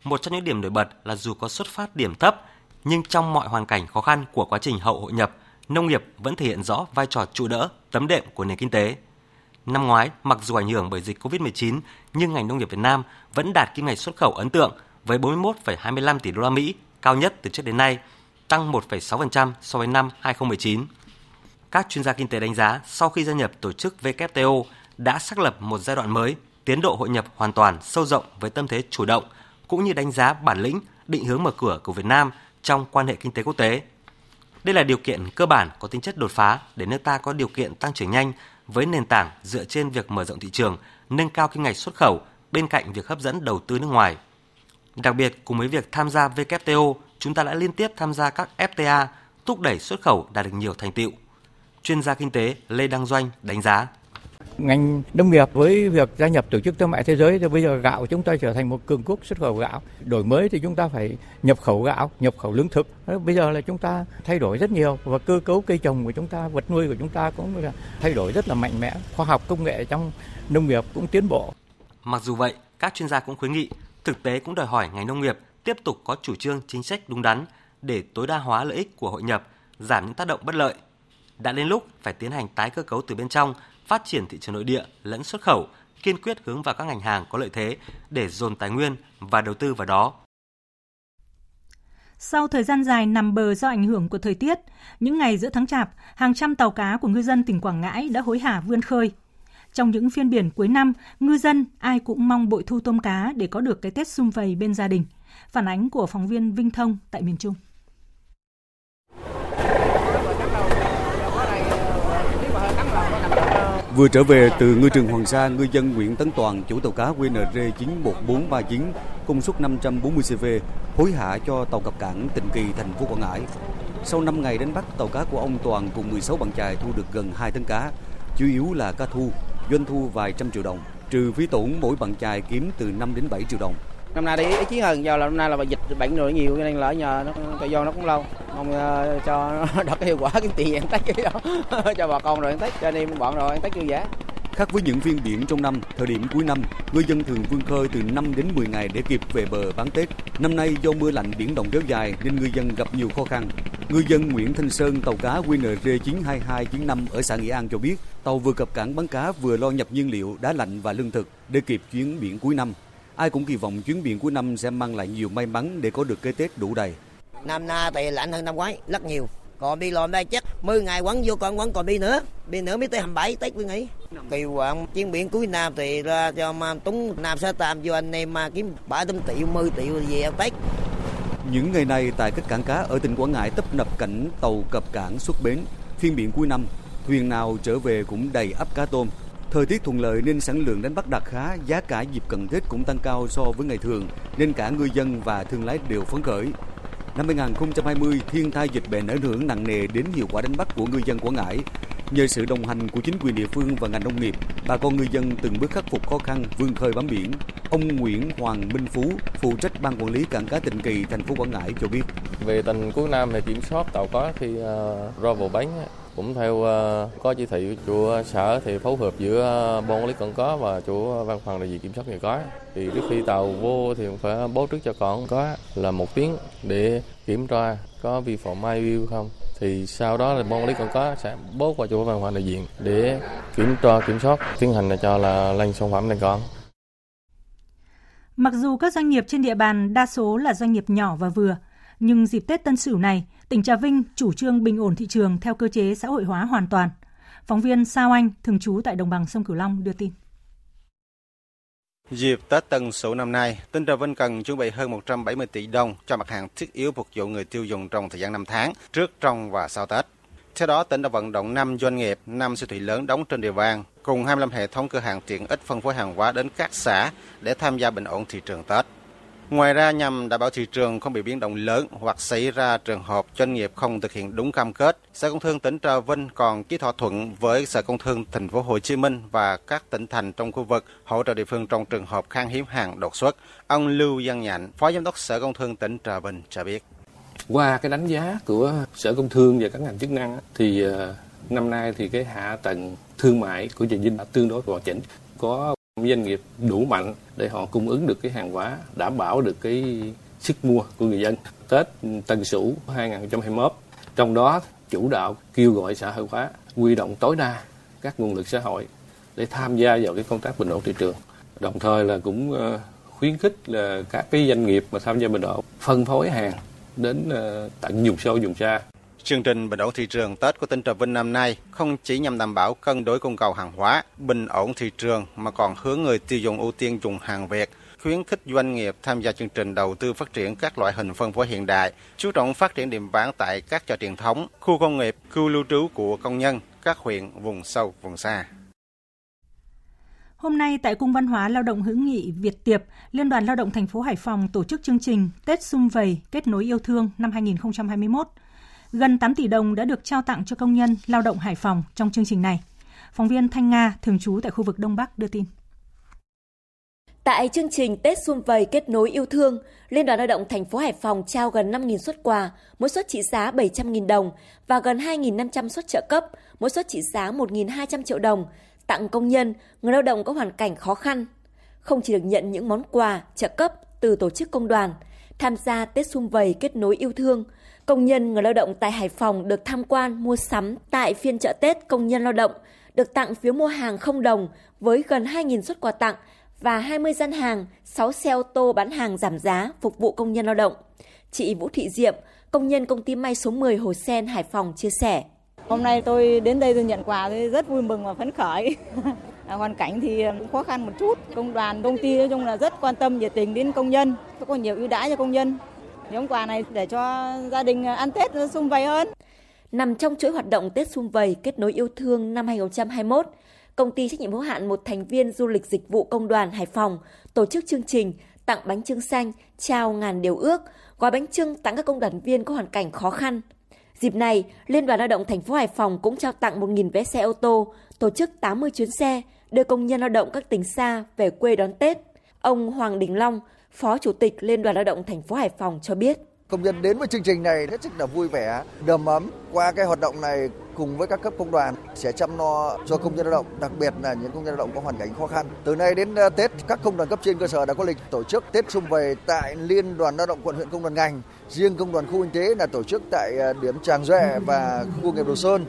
Một trong những điểm nổi bật là dù có xuất phát điểm thấp, nhưng trong mọi hoàn cảnh khó khăn của quá trình hậu hội nhập, nông nghiệp vẫn thể hiện rõ vai trò trụ đỡ, tấm đệm của nền kinh tế. Năm ngoái, mặc dù ảnh hưởng bởi dịch COVID-19, nhưng ngành nông nghiệp Việt Nam vẫn đạt kim ngạch xuất khẩu ấn tượng với 41,25 tỷ đô la Mỹ, cao nhất từ trước đến nay, tăng 1,6% so với năm 2019. Các chuyên gia kinh tế đánh giá sau khi gia nhập tổ chức WTO đã xác lập một giai đoạn mới tiến độ hội nhập hoàn toàn sâu rộng với tâm thế chủ động, cũng như đánh giá bản lĩnh, định hướng mở cửa của Việt Nam trong quan hệ kinh tế quốc tế. Đây là điều kiện cơ bản có tính chất đột phá để nước ta có điều kiện tăng trưởng nhanh với nền tảng dựa trên việc mở rộng thị trường, nâng cao kim ngạch xuất khẩu bên cạnh việc hấp dẫn đầu tư nước ngoài. Đặc biệt, cùng với việc tham gia WTO, chúng ta đã liên tiếp tham gia các FTA, thúc đẩy xuất khẩu đạt được nhiều thành tựu. Chuyên gia kinh tế Lê Đăng Doanh đánh giá ngành nông nghiệp với việc gia nhập tổ chức thương mại thế giới, thì bây giờ gạo chúng ta trở thành một cường quốc xuất khẩu gạo. Đổi mới thì chúng ta phải nhập khẩu gạo, nhập khẩu lương thực. Bây giờ là chúng ta thay đổi rất nhiều và cơ cấu cây trồng của chúng ta, vật nuôi của chúng ta cũng là thay đổi rất là mạnh mẽ. Khoa học công nghệ trong nông nghiệp cũng tiến bộ. Mặc dù vậy, các chuyên gia cũng khuyến nghị thực tế cũng đòi hỏi ngành nông nghiệp tiếp tục có chủ trương chính sách đúng đắn để tối đa hóa lợi ích của hội nhập, giảm những tác động bất lợi. Đã đến lúc phải tiến hành tái cơ cấu từ bên trong phát triển thị trường nội địa lẫn xuất khẩu, kiên quyết hướng vào các ngành hàng có lợi thế để dồn tài nguyên và đầu tư vào đó. Sau thời gian dài nằm bờ do ảnh hưởng của thời tiết, những ngày giữa tháng Chạp, hàng trăm tàu cá của ngư dân tỉnh Quảng Ngãi đã hối hả vươn khơi. Trong những phiên biển cuối năm, ngư dân ai cũng mong bội thu tôm cá để có được cái Tết sum vầy bên gia đình. Phản ánh của phóng viên Vinh Thông tại miền Trung. Vừa trở về từ ngư trường Hoàng Sa, ngư dân Nguyễn Tấn Toàn, chủ tàu cá QNR 91439, công suất 540 CV, hối hả cho tàu cập cảng Tịnh Kỳ, thành phố Quảng Ngãi. Sau 5 ngày đánh bắt, tàu cá của ông Toàn cùng 16 bạn chài thu được gần 2 tấn cá, chủ yếu là cá thu, doanh thu vài trăm triệu đồng, trừ phí tổn mỗi bạn chài kiếm từ 5 đến 7 triệu đồng năm nay đi ý chí hơn do là năm nay là dịch bệnh rồi nhiều nên là ở nhà nó thời gian nó cũng lâu mong uh, ờ, cho nó đạt cái hiệu quả cái tiền ăn tết cái đó cho bà con rồi ăn tết cho anh em bọn rồi ăn tết vui vẻ Khác với những phiên biển trong năm, thời điểm cuối năm, ngư dân thường vươn khơi từ 5 đến 10 ngày để kịp về bờ bán Tết. Năm nay do mưa lạnh biển động kéo dài nên ngư dân gặp nhiều khó khăn. Ngư dân Nguyễn Thanh Sơn tàu cá QNR 92295 ở xã Nghĩa An cho biết, tàu vừa cập cảng bán cá vừa lo nhập nhiên liệu, đá lạnh và lương thực để kịp chuyến biển cuối năm. Ai cũng kỳ vọng chuyến biển cuối năm sẽ mang lại nhiều may mắn để có được cái Tết đủ đầy. Năm nay thì lạnh hơn năm ngoái rất nhiều. Còn đi lòm đây chắc 10 ngày quấn vô còn quấn còn đi nữa. Đi nữa mới tới 27 Tết quý nghỉ. Kỳ vọng à, chuyến biển cuối năm thì ra cho mà túng Nam sẽ tạm vô anh em mà kiếm bảy trăm triệu 10 triệu gì ăn Tết. Những ngày này tại các cảng cá ở tỉnh Quảng Ngãi tấp nập cảnh tàu cập cảng xuất bến. Phiên biển cuối năm, thuyền nào trở về cũng đầy ắp cá tôm, Thời tiết thuận lợi nên sản lượng đánh bắt đạt khá, giá cả dịp cận Tết cũng tăng cao so với ngày thường, nên cả ngư dân và thương lái đều phấn khởi. Năm 2020, thiên tai dịch bệnh ảnh hưởng nặng nề đến hiệu quả đánh bắt của ngư dân Quảng Ngãi. Nhờ sự đồng hành của chính quyền địa phương và ngành nông nghiệp, bà con ngư dân từng bước khắc phục khó khăn vươn khơi bám biển. Ông Nguyễn Hoàng Minh Phú, phụ trách ban quản lý cảng cá Tịnh Kỳ, thành phố Quảng Ngãi cho biết. Về tình cuối năm thì kiểm soát tàu cá khi uh, ra vào bến cũng theo uh, có chỉ thị của ờ, sở thì phối hợp giữa ờ, ban quản lý cảng cá và chủ văn phòng đại diện kiểm soát nghề cá. Thì trước khi tàu vô thì phải báo trước cho cảng cá là một tiếng để kiểm tra có vi phạm mai view không. Thì sau đó là ban quản lý cảng có sẽ bố qua chủ văn phòng đại diện để kiểm tra kiểm soát tiến hành là cho là lên sản phẩm lên cảng. Mặc dù các doanh nghiệp trên địa bàn đa số là doanh nghiệp nhỏ và vừa, nhưng dịp Tết Tân Sửu này, tỉnh Trà Vinh chủ trương bình ổn thị trường theo cơ chế xã hội hóa hoàn toàn. Phóng viên Sao Anh, thường trú tại đồng bằng sông Cửu Long đưa tin. Dịp Tết Tân Sửu năm nay, tỉnh Trà Vinh cần chuẩn bị hơn 170 tỷ đồng cho mặt hàng thiết yếu phục vụ người tiêu dùng trong thời gian 5 tháng, trước, trong và sau Tết. Theo đó, tỉnh đã vận động 5 doanh nghiệp, 5 siêu thị lớn đóng trên địa bàn, cùng 25 hệ thống cửa hàng tiện ích phân phối hàng hóa đến các xã để tham gia bình ổn thị trường Tết. Ngoài ra nhằm đảm bảo thị trường không bị biến động lớn hoặc xảy ra trường hợp doanh nghiệp không thực hiện đúng cam kết, Sở Công Thương tỉnh Trà Vinh còn ký thỏa thuận với Sở Công Thương thành phố Hồ Chí Minh và các tỉnh thành trong khu vực hỗ trợ địa phương trong trường hợp khan hiếm hàng đột xuất. Ông Lưu Văn Nhạnh, Phó Giám đốc Sở Công Thương tỉnh Trà Vinh cho biết. Qua cái đánh giá của Sở Công Thương và các ngành chức năng thì ờ, năm nay thì cái hạ tầng thương mại của Trà Vinh đã tương đối hoàn chỉnh. Có doanh nghiệp đủ mạnh để họ cung ứng được cái hàng hóa, đảm bảo được cái sức mua của người dân. Tết Tân Sửu 2021 trong đó chủ đạo kêu gọi xã hội hóa quy động tối đa các nguồn lực xã hội để tham gia vào cái công tác bình ổn thị trường. Đồng thời là cũng ờ, khuyến khích là các cái doanh nghiệp mà tham gia bình ổn phân phối hàng đến ờ, tận vùng sâu vùng xa. Chương trình bình ổn thị trường Tết của tỉnh Trà Vinh năm nay không chỉ nhằm đảm bảo cân đối cung cầu hàng hóa, bình ổn thị trường mà còn hướng người tiêu dùng ưu tiên dùng hàng Việt, khuyến khích doanh nghiệp tham gia chương trình đầu tư phát triển các loại hình phân phối hiện đại, chú trọng phát triển điểm bán tại các chợ truyền thống, khu công nghiệp, khu lưu trú của công nhân, các huyện vùng sâu, vùng xa. Hôm nay tại Cung Văn hóa Lao động hữu nghị Việt Tiệp, Liên đoàn Lao động thành phố Hải Phòng tổ chức chương trình Tết Xung Vầy kết nối yêu thương năm 2021 Gần 8 tỷ đồng đã được trao tặng cho công nhân lao động Hải Phòng trong chương trình này. Phóng viên Thanh Nga, thường trú tại khu vực Đông Bắc đưa tin. Tại chương trình Tết Xuân Vầy kết nối yêu thương, Liên đoàn Lao động thành phố Hải Phòng trao gần 5.000 suất quà, mỗi suất trị giá 700.000 đồng và gần 2.500 suất trợ cấp, mỗi suất trị giá 1.200 triệu đồng, tặng công nhân, người lao động có hoàn cảnh khó khăn. Không chỉ được nhận những món quà, trợ cấp từ tổ chức công đoàn, tham gia Tết Xuân Vầy kết nối yêu thương, Công nhân người lao động tại Hải Phòng được tham quan mua sắm tại phiên chợ Tết công nhân lao động, được tặng phiếu mua hàng không đồng với gần 2.000 suất quà tặng và 20 gian hàng, 6 xe ô tô bán hàng giảm giá phục vụ công nhân lao động. Chị Vũ Thị Diệm, công nhân công ty may số 10 Hồ Sen, Hải Phòng chia sẻ. Hôm nay tôi đến đây tôi nhận quà tôi rất vui mừng và phấn khởi. À, hoàn cảnh thì cũng khó khăn một chút. Công đoàn, công ty nói chung là rất quan tâm nhiệt tình đến công nhân, có nhiều ưu đãi cho công nhân. Những quà này để cho gia đình ăn Tết sung vầy hơn. Nằm trong chuỗi hoạt động Tết sung vầy kết nối yêu thương năm 2021, công ty trách nhiệm hữu hạn một thành viên du lịch dịch vụ công đoàn Hải Phòng tổ chức chương trình tặng bánh trưng xanh, trao ngàn điều ước, gói bánh trưng tặng các công đoàn viên có hoàn cảnh khó khăn. Dịp này, Liên đoàn Lao động thành phố Hải Phòng cũng trao tặng 1.000 vé xe ô tô, tổ chức 80 chuyến xe đưa công nhân lao động các tỉnh xa về quê đón Tết. Ông Hoàng Đình Long, Phó Chủ tịch Liên đoàn Lao động thành phố Hải Phòng cho biết. Công nhân đến với chương trình này hết sức là vui vẻ, đầm ấm. Qua cái hoạt động này cùng với các cấp công đoàn sẽ chăm lo cho công nhân lao động, đặc biệt là những công nhân lao động có hoàn cảnh khó khăn. Từ nay đến à, Tết, các công đoàn cấp trên cơ sở đã có lịch tổ chức Tết xung vầy tại Liên đoàn Lao động quận huyện công đoàn ngành. Riêng công đoàn khu kinh tế là tổ chức tại à, điểm Tràng Duệ và khu công nghiệp Đồ Sơn.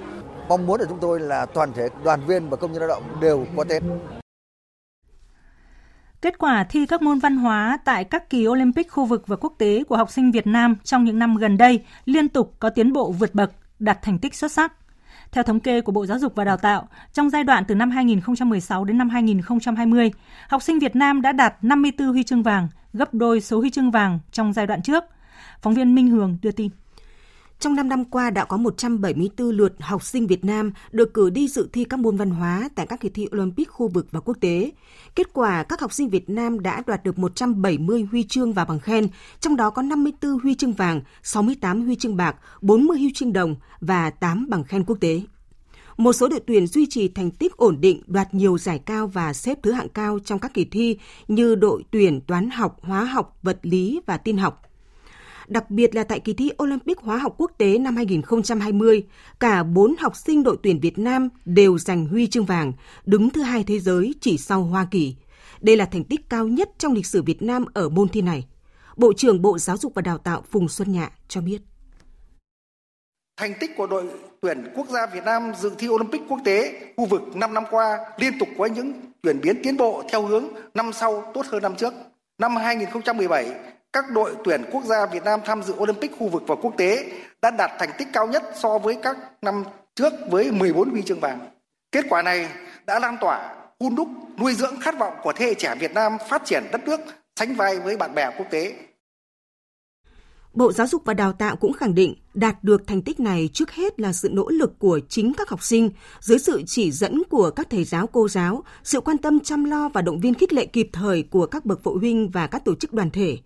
Mong muốn của chúng tôi là toàn thể đoàn viên và công nhân lao động đều có Tết. Kết quả thi các môn văn hóa tại các kỳ Olympic khu vực và quốc tế của học sinh Việt Nam trong những năm gần đây liên tục có tiến bộ vượt bậc, đạt thành tích xuất sắc. Theo thống kê của Bộ Giáo dục và Đào tạo, trong giai đoạn từ năm 2016 đến năm 2020, học sinh Việt Nam đã đạt 54 huy chương vàng, gấp đôi số huy chương vàng trong giai đoạn trước. Phóng viên Minh Hường đưa tin. Trong 5 năm qua đã có 174 lượt học sinh Việt Nam được cử đi dự thi các môn văn hóa tại các kỳ thi Olympic khu vực và quốc tế. Kết quả, các học sinh Việt Nam đã đoạt được 170 huy chương và bằng khen, trong đó có 54 huy chương vàng, 68 huy chương bạc, 40 huy chương đồng và 8 bằng khen quốc tế. Một số đội tuyển duy trì thành tích ổn định, đoạt nhiều giải cao và xếp thứ hạng cao trong các kỳ thi như đội tuyển toán học, hóa học, vật lý và tin học. Đặc biệt là tại kỳ thi Olympic hóa học quốc tế năm 2020, cả 4 học sinh đội tuyển Việt Nam đều giành huy chương vàng, đứng thứ hai thế giới chỉ sau Hoa Kỳ. Đây là thành tích cao nhất trong lịch sử Việt Nam ở môn thi này. Bộ trưởng Bộ Giáo dục và Đào tạo Phùng Xuân Nhạ cho biết. Thành tích của đội tuyển quốc gia Việt Nam dự thi Olympic quốc tế khu vực 5 năm qua liên tục có những chuyển biến tiến bộ theo hướng năm sau tốt hơn năm trước. Năm 2017, các đội tuyển quốc gia Việt Nam tham dự Olympic khu vực và quốc tế đã đạt thành tích cao nhất so với các năm trước với 14 huy chương vàng. Kết quả này đã lan tỏa, hun đúc, nuôi dưỡng khát vọng của thế hệ trẻ Việt Nam phát triển đất nước sánh vai với bạn bè quốc tế. Bộ Giáo dục và Đào tạo cũng khẳng định đạt được thành tích này trước hết là sự nỗ lực của chính các học sinh dưới sự chỉ dẫn của các thầy giáo cô giáo, sự quan tâm chăm lo và động viên khích lệ kịp thời của các bậc phụ huynh và các tổ chức đoàn thể.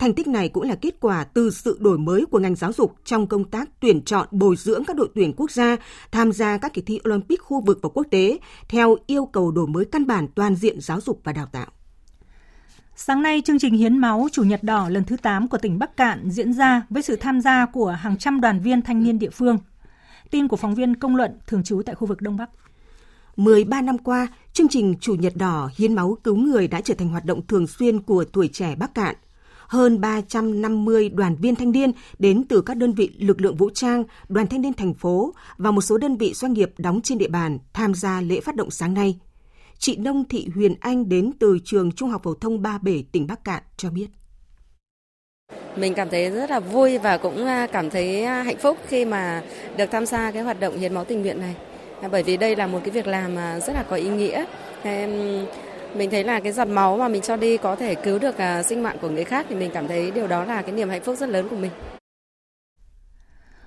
Thành tích này cũng là kết quả từ sự đổi mới của ngành giáo dục trong công tác tuyển chọn bồi dưỡng các đội tuyển quốc gia tham gia các kỳ thi Olympic khu vực và quốc tế theo yêu cầu đổi mới căn bản toàn diện giáo dục và đào tạo. Sáng nay, chương trình hiến máu Chủ nhật đỏ lần thứ 8 của tỉnh Bắc Cạn diễn ra với sự tham gia của hàng trăm đoàn viên thanh niên địa phương. Tin của phóng viên công luận thường trú tại khu vực Đông Bắc. 13 năm qua, chương trình Chủ nhật đỏ hiến máu cứu người đã trở thành hoạt động thường xuyên của tuổi trẻ Bắc Cạn. Hơn 350 đoàn viên thanh niên đến từ các đơn vị lực lượng vũ trang, đoàn thanh niên thành phố và một số đơn vị doanh nghiệp đóng trên địa bàn tham gia lễ phát động sáng nay chị Nông Thị Huyền Anh đến từ trường Trung học phổ thông Ba Bể, tỉnh Bắc Cạn cho biết. Mình cảm thấy rất là vui và cũng à, cảm thấy à, hạnh phúc khi mà được tham gia cái hoạt động hiến máu tình nguyện này. Bởi vì đây là một cái việc làm à, rất là có ý nghĩa. Mình thấy là cái giọt máu mà mình cho đi có thể cứu được à, sinh mạng của người khác thì mình cảm thấy điều đó là cái niềm hạnh phúc rất lớn của mình.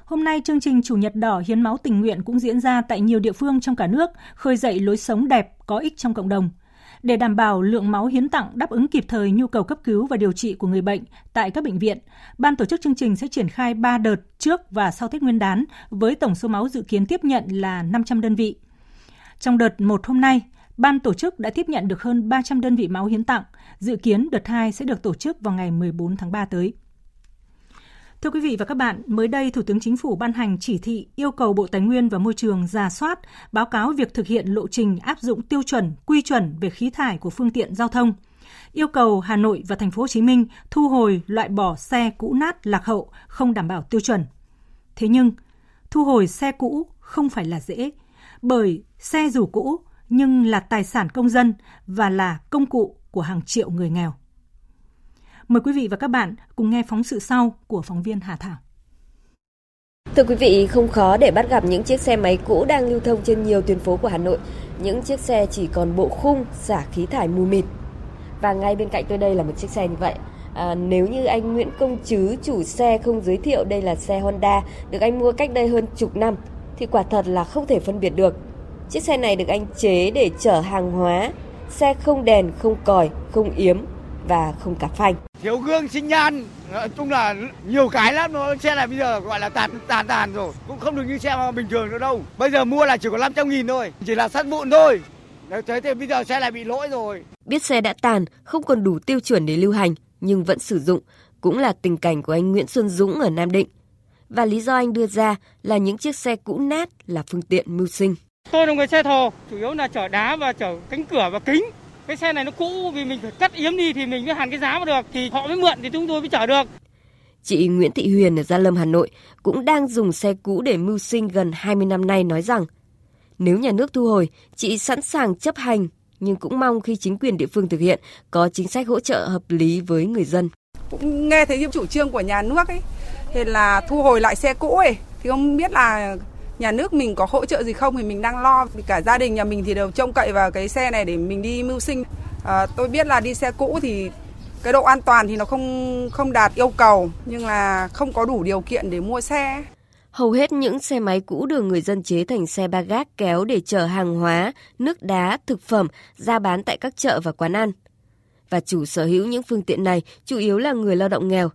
Hôm nay, chương trình Chủ nhật đỏ hiến máu tình nguyện cũng diễn ra tại nhiều địa phương trong cả nước, khơi dậy lối sống đẹp, có ích trong cộng đồng. Để đảm bảo lượng máu hiến tặng đáp ứng kịp thời nhu cầu cấp cứu và điều trị của người bệnh tại các bệnh viện, ban tổ chức chương trình sẽ triển khai 3 đợt trước và sau Tết Nguyên đán với tổng số máu dự kiến tiếp nhận là 500 đơn vị. Trong đợt 1 hôm nay, ban tổ chức đã tiếp nhận được hơn 300 đơn vị máu hiến tặng, dự kiến đợt 2 sẽ được tổ chức vào ngày 14 tháng 3 tới. Thưa quý vị và các bạn, mới đây Thủ tướng Chính phủ ban hành chỉ thị yêu cầu Bộ Tài nguyên và Môi trường ra soát, báo cáo việc thực hiện lộ trình áp dụng tiêu chuẩn, quy chuẩn về khí thải của phương tiện giao thông. Yêu cầu Hà Nội và Thành phố Hồ Chí Minh thu hồi loại bỏ xe cũ nát lạc hậu không đảm bảo tiêu chuẩn. Thế nhưng, thu hồi xe cũ không phải là dễ, bởi xe dù cũ nhưng là tài sản công dân và là công cụ của hàng triệu người nghèo. Mời quý vị và các bạn cùng nghe phóng sự sau của phóng viên Hà Thảo. Thưa quý vị, không khó để bắt gặp những chiếc xe máy cũ đang lưu thông trên nhiều tuyến phố của Hà Nội. Những chiếc xe chỉ còn bộ khung, xả khí thải mù mịt. Và ngay bên cạnh tôi đây là một chiếc xe như vậy. À, nếu như anh Nguyễn Công Chứ, chủ xe không giới thiệu đây là xe Honda, được anh mua cách đây hơn chục năm, thì quả thật là không thể phân biệt được. Chiếc xe này được anh chế để chở hàng hóa, xe không đèn, không còi, không yếm và không cả phanh. Thiếu gương sinh nhan. Nói chung là nhiều cái lắm nó xe này bây giờ gọi là tàn tàn tàn rồi. Cũng không được như xe bình thường nữa đâu. Bây giờ mua là chỉ có 500 nghìn thôi. Chỉ là sắt vụn thôi. Thế thì bây giờ xe này bị lỗi rồi. Biết xe đã tàn không còn đủ tiêu chuẩn để lưu hành nhưng vẫn sử dụng. Cũng là tình cảnh của anh Nguyễn Xuân Dũng ở Nam Định. Và lý do anh đưa ra là những chiếc xe cũ nát là phương tiện mưu sinh. Tôi là người xe thồ, chủ yếu là chở đá và chở cánh cửa và kính cái xe này nó cũ vì mình phải cắt yếm đi thì mình mới hàn cái giá mà được thì họ mới mượn thì chúng tôi mới chở được. Chị Nguyễn Thị Huyền ở Gia Lâm, Hà Nội cũng đang dùng xe cũ để mưu sinh gần 20 năm nay nói rằng nếu nhà nước thu hồi, chị sẵn sàng chấp hành nhưng cũng mong khi chính quyền địa phương thực hiện có chính sách hỗ trợ hợp lý với người dân. Cũng nghe thấy chủ trương của nhà nước ấy thì là thu hồi lại xe cũ ấy thì không biết là nhà nước mình có hỗ trợ gì không thì mình đang lo vì cả gia đình nhà mình thì đều trông cậy vào cái xe này để mình đi mưu sinh à, tôi biết là đi xe cũ thì cái độ an toàn thì nó không không đạt yêu cầu nhưng là không có đủ điều kiện để mua xe Hầu hết những xe máy cũ được người dân chế thành xe ba gác kéo để chở hàng hóa, nước đá, thực phẩm ra bán tại các chợ và quán ăn. Và chủ sở hữu những phương tiện này chủ yếu là người lao động nghèo.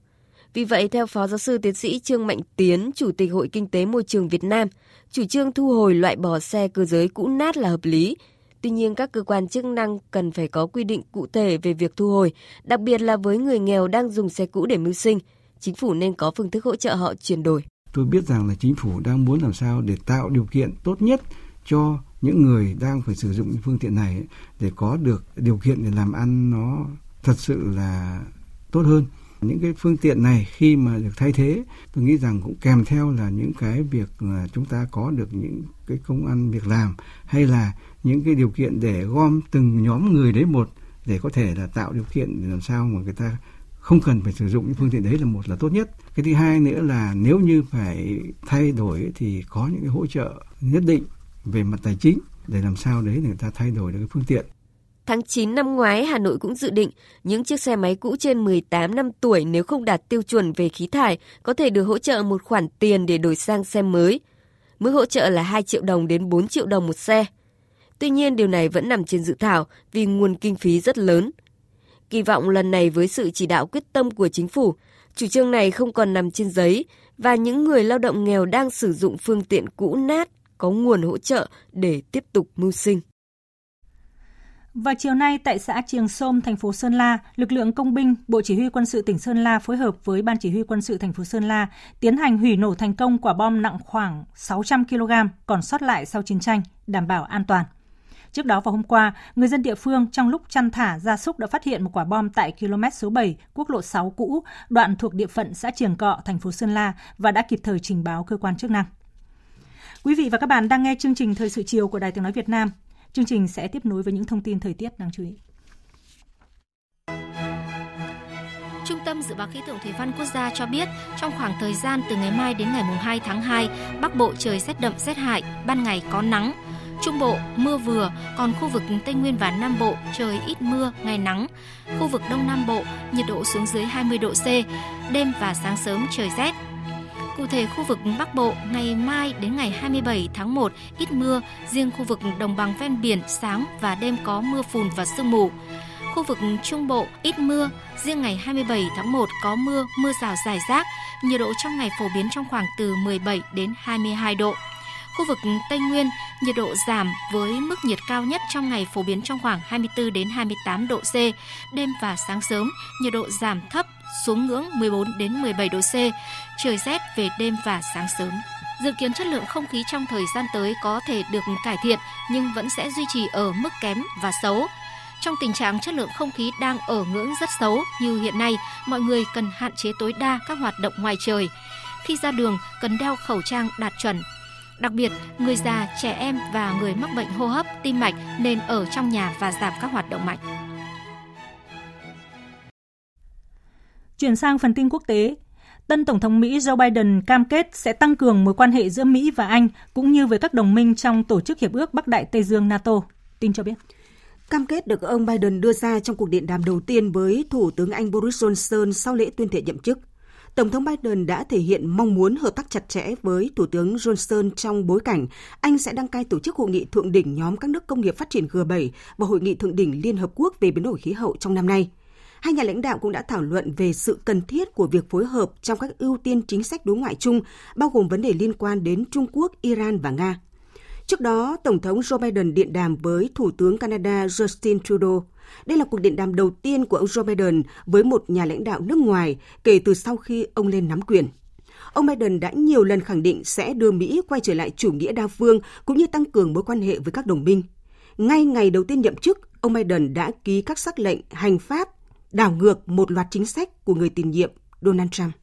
Vì vậy, theo Phó Giáo sư Tiến sĩ Trương Mạnh Tiến, Chủ tịch Hội Kinh tế Môi trường Việt Nam, chủ trương thu hồi loại bỏ xe cơ giới cũ nát là hợp lý. Tuy nhiên, các cơ quan chức năng cần phải có quy định cụ thể về việc thu hồi, đặc biệt là với người nghèo đang dùng xe cũ để mưu sinh. Chính phủ nên có phương thức hỗ trợ họ chuyển đổi. Tôi biết rằng là chính phủ đang muốn làm sao để tạo điều kiện tốt nhất cho những người đang phải sử dụng phương tiện này để có được điều kiện để làm ăn nó thật sự là tốt hơn những cái phương tiện này khi mà được thay thế, tôi nghĩ rằng cũng kèm theo là những cái việc là chúng ta có được những cái công ăn việc làm hay là những cái điều kiện để gom từng nhóm người đấy một để có thể là tạo điều kiện để làm sao mà người ta không cần phải sử dụng những phương tiện đấy là một là tốt nhất. Cái thứ hai nữa là nếu như phải thay đổi thì có những cái hỗ trợ nhất định về mặt tài chính để làm sao đấy người ta thay đổi được cái phương tiện. Tháng 9 năm ngoái, Hà Nội cũng dự định những chiếc xe máy cũ trên 18 năm tuổi nếu không đạt tiêu chuẩn về khí thải có thể được hỗ trợ một khoản tiền để đổi sang xe mới. Mức hỗ trợ là 2 triệu đồng đến 4 triệu đồng một xe. Tuy nhiên điều này vẫn nằm trên dự thảo vì nguồn kinh phí rất lớn. Kỳ vọng lần này với sự chỉ đạo quyết tâm của chính phủ, chủ trương này không còn nằm trên giấy và những người lao động nghèo đang sử dụng phương tiện cũ nát có nguồn hỗ trợ để tiếp tục mưu sinh. Vào chiều nay tại xã Triềng Sôm, thành phố Sơn La, lực lượng công binh, Bộ Chỉ huy quân sự tỉnh Sơn La phối hợp với Ban Chỉ huy quân sự thành phố Sơn La tiến hành hủy nổ thành công quả bom nặng khoảng 600 kg còn sót lại sau chiến tranh, đảm bảo an toàn. Trước đó vào hôm qua, người dân địa phương trong lúc chăn thả gia súc đã phát hiện một quả bom tại km số 7, quốc lộ 6 cũ, đoạn thuộc địa phận xã Triềng Cọ, thành phố Sơn La và đã kịp thời trình báo cơ quan chức năng. Quý vị và các bạn đang nghe chương trình Thời sự chiều của Đài Tiếng Nói Việt Nam. Chương trình sẽ tiếp nối với những thông tin thời tiết đáng chú ý. Trung tâm Dự báo Khí tượng Thủy văn Quốc gia cho biết, trong khoảng thời gian từ ngày mai đến ngày 2 tháng 2, Bắc Bộ trời rét đậm rét hại, ban ngày có nắng. Trung Bộ mưa vừa, còn khu vực Tây Nguyên và Nam Bộ trời ít mưa, ngày nắng. Khu vực Đông Nam Bộ nhiệt độ xuống dưới 20 độ C, đêm và sáng sớm trời rét, Cụ thể khu vực Bắc Bộ ngày mai đến ngày 27 tháng 1 ít mưa, riêng khu vực đồng bằng ven biển sáng và đêm có mưa phùn và sương mù. Khu vực Trung Bộ ít mưa, riêng ngày 27 tháng 1 có mưa, mưa rào rải rác, nhiệt độ trong ngày phổ biến trong khoảng từ 17 đến 22 độ. Khu vực Tây Nguyên, nhiệt độ giảm với mức nhiệt cao nhất trong ngày phổ biến trong khoảng 24 đến 28 độ C. Đêm và sáng sớm, nhiệt độ giảm thấp xuống ngưỡng 14 đến 17 độ C. Trời rét về đêm và sáng sớm. Dự kiến chất lượng không khí trong thời gian tới có thể được cải thiện nhưng vẫn sẽ duy trì ở mức kém và xấu. Trong tình trạng chất lượng không khí đang ở ngưỡng rất xấu như hiện nay, mọi người cần hạn chế tối đa các hoạt động ngoài trời. Khi ra đường, cần đeo khẩu trang đạt chuẩn, Đặc biệt, người già, trẻ em và người mắc bệnh hô hấp, tim mạch nên ở trong nhà và giảm các hoạt động mạnh. Chuyển sang phần tin quốc tế, Tân Tổng thống Mỹ Joe Biden cam kết sẽ tăng cường mối quan hệ giữa Mỹ và Anh cũng như với các đồng minh trong Tổ chức Hiệp ước Bắc Đại Tây Dương NATO. Tin cho biết. Cam kết được ông Biden đưa ra trong cuộc điện đàm đầu tiên với Thủ tướng Anh Boris Johnson sau lễ tuyên thệ nhậm chức. Tổng thống Biden đã thể hiện mong muốn hợp tác chặt chẽ với Thủ tướng Johnson trong bối cảnh Anh sẽ đăng cai tổ chức hội nghị thượng đỉnh nhóm các nước công nghiệp phát triển G7 và hội nghị thượng đỉnh Liên Hợp Quốc về biến đổi khí hậu trong năm nay. Hai nhà lãnh đạo cũng đã thảo luận về sự cần thiết của việc phối hợp trong các ưu tiên chính sách đối ngoại chung, bao gồm vấn đề liên quan đến Trung Quốc, Iran và Nga. Trước đó, Tổng thống Joe Biden điện đàm với Thủ tướng Canada Justin Trudeau. Đây là cuộc điện đàm đầu tiên của ông Joe Biden với một nhà lãnh đạo nước ngoài kể từ sau khi ông lên nắm quyền. Ông Biden đã nhiều lần khẳng định sẽ đưa Mỹ quay trở lại chủ nghĩa đa phương cũng như tăng cường mối quan hệ với các đồng minh. Ngay ngày đầu tiên nhậm chức, ông Biden đã ký các sắc lệnh hành pháp đảo ngược một loạt chính sách của người tiền nhiệm Donald Trump.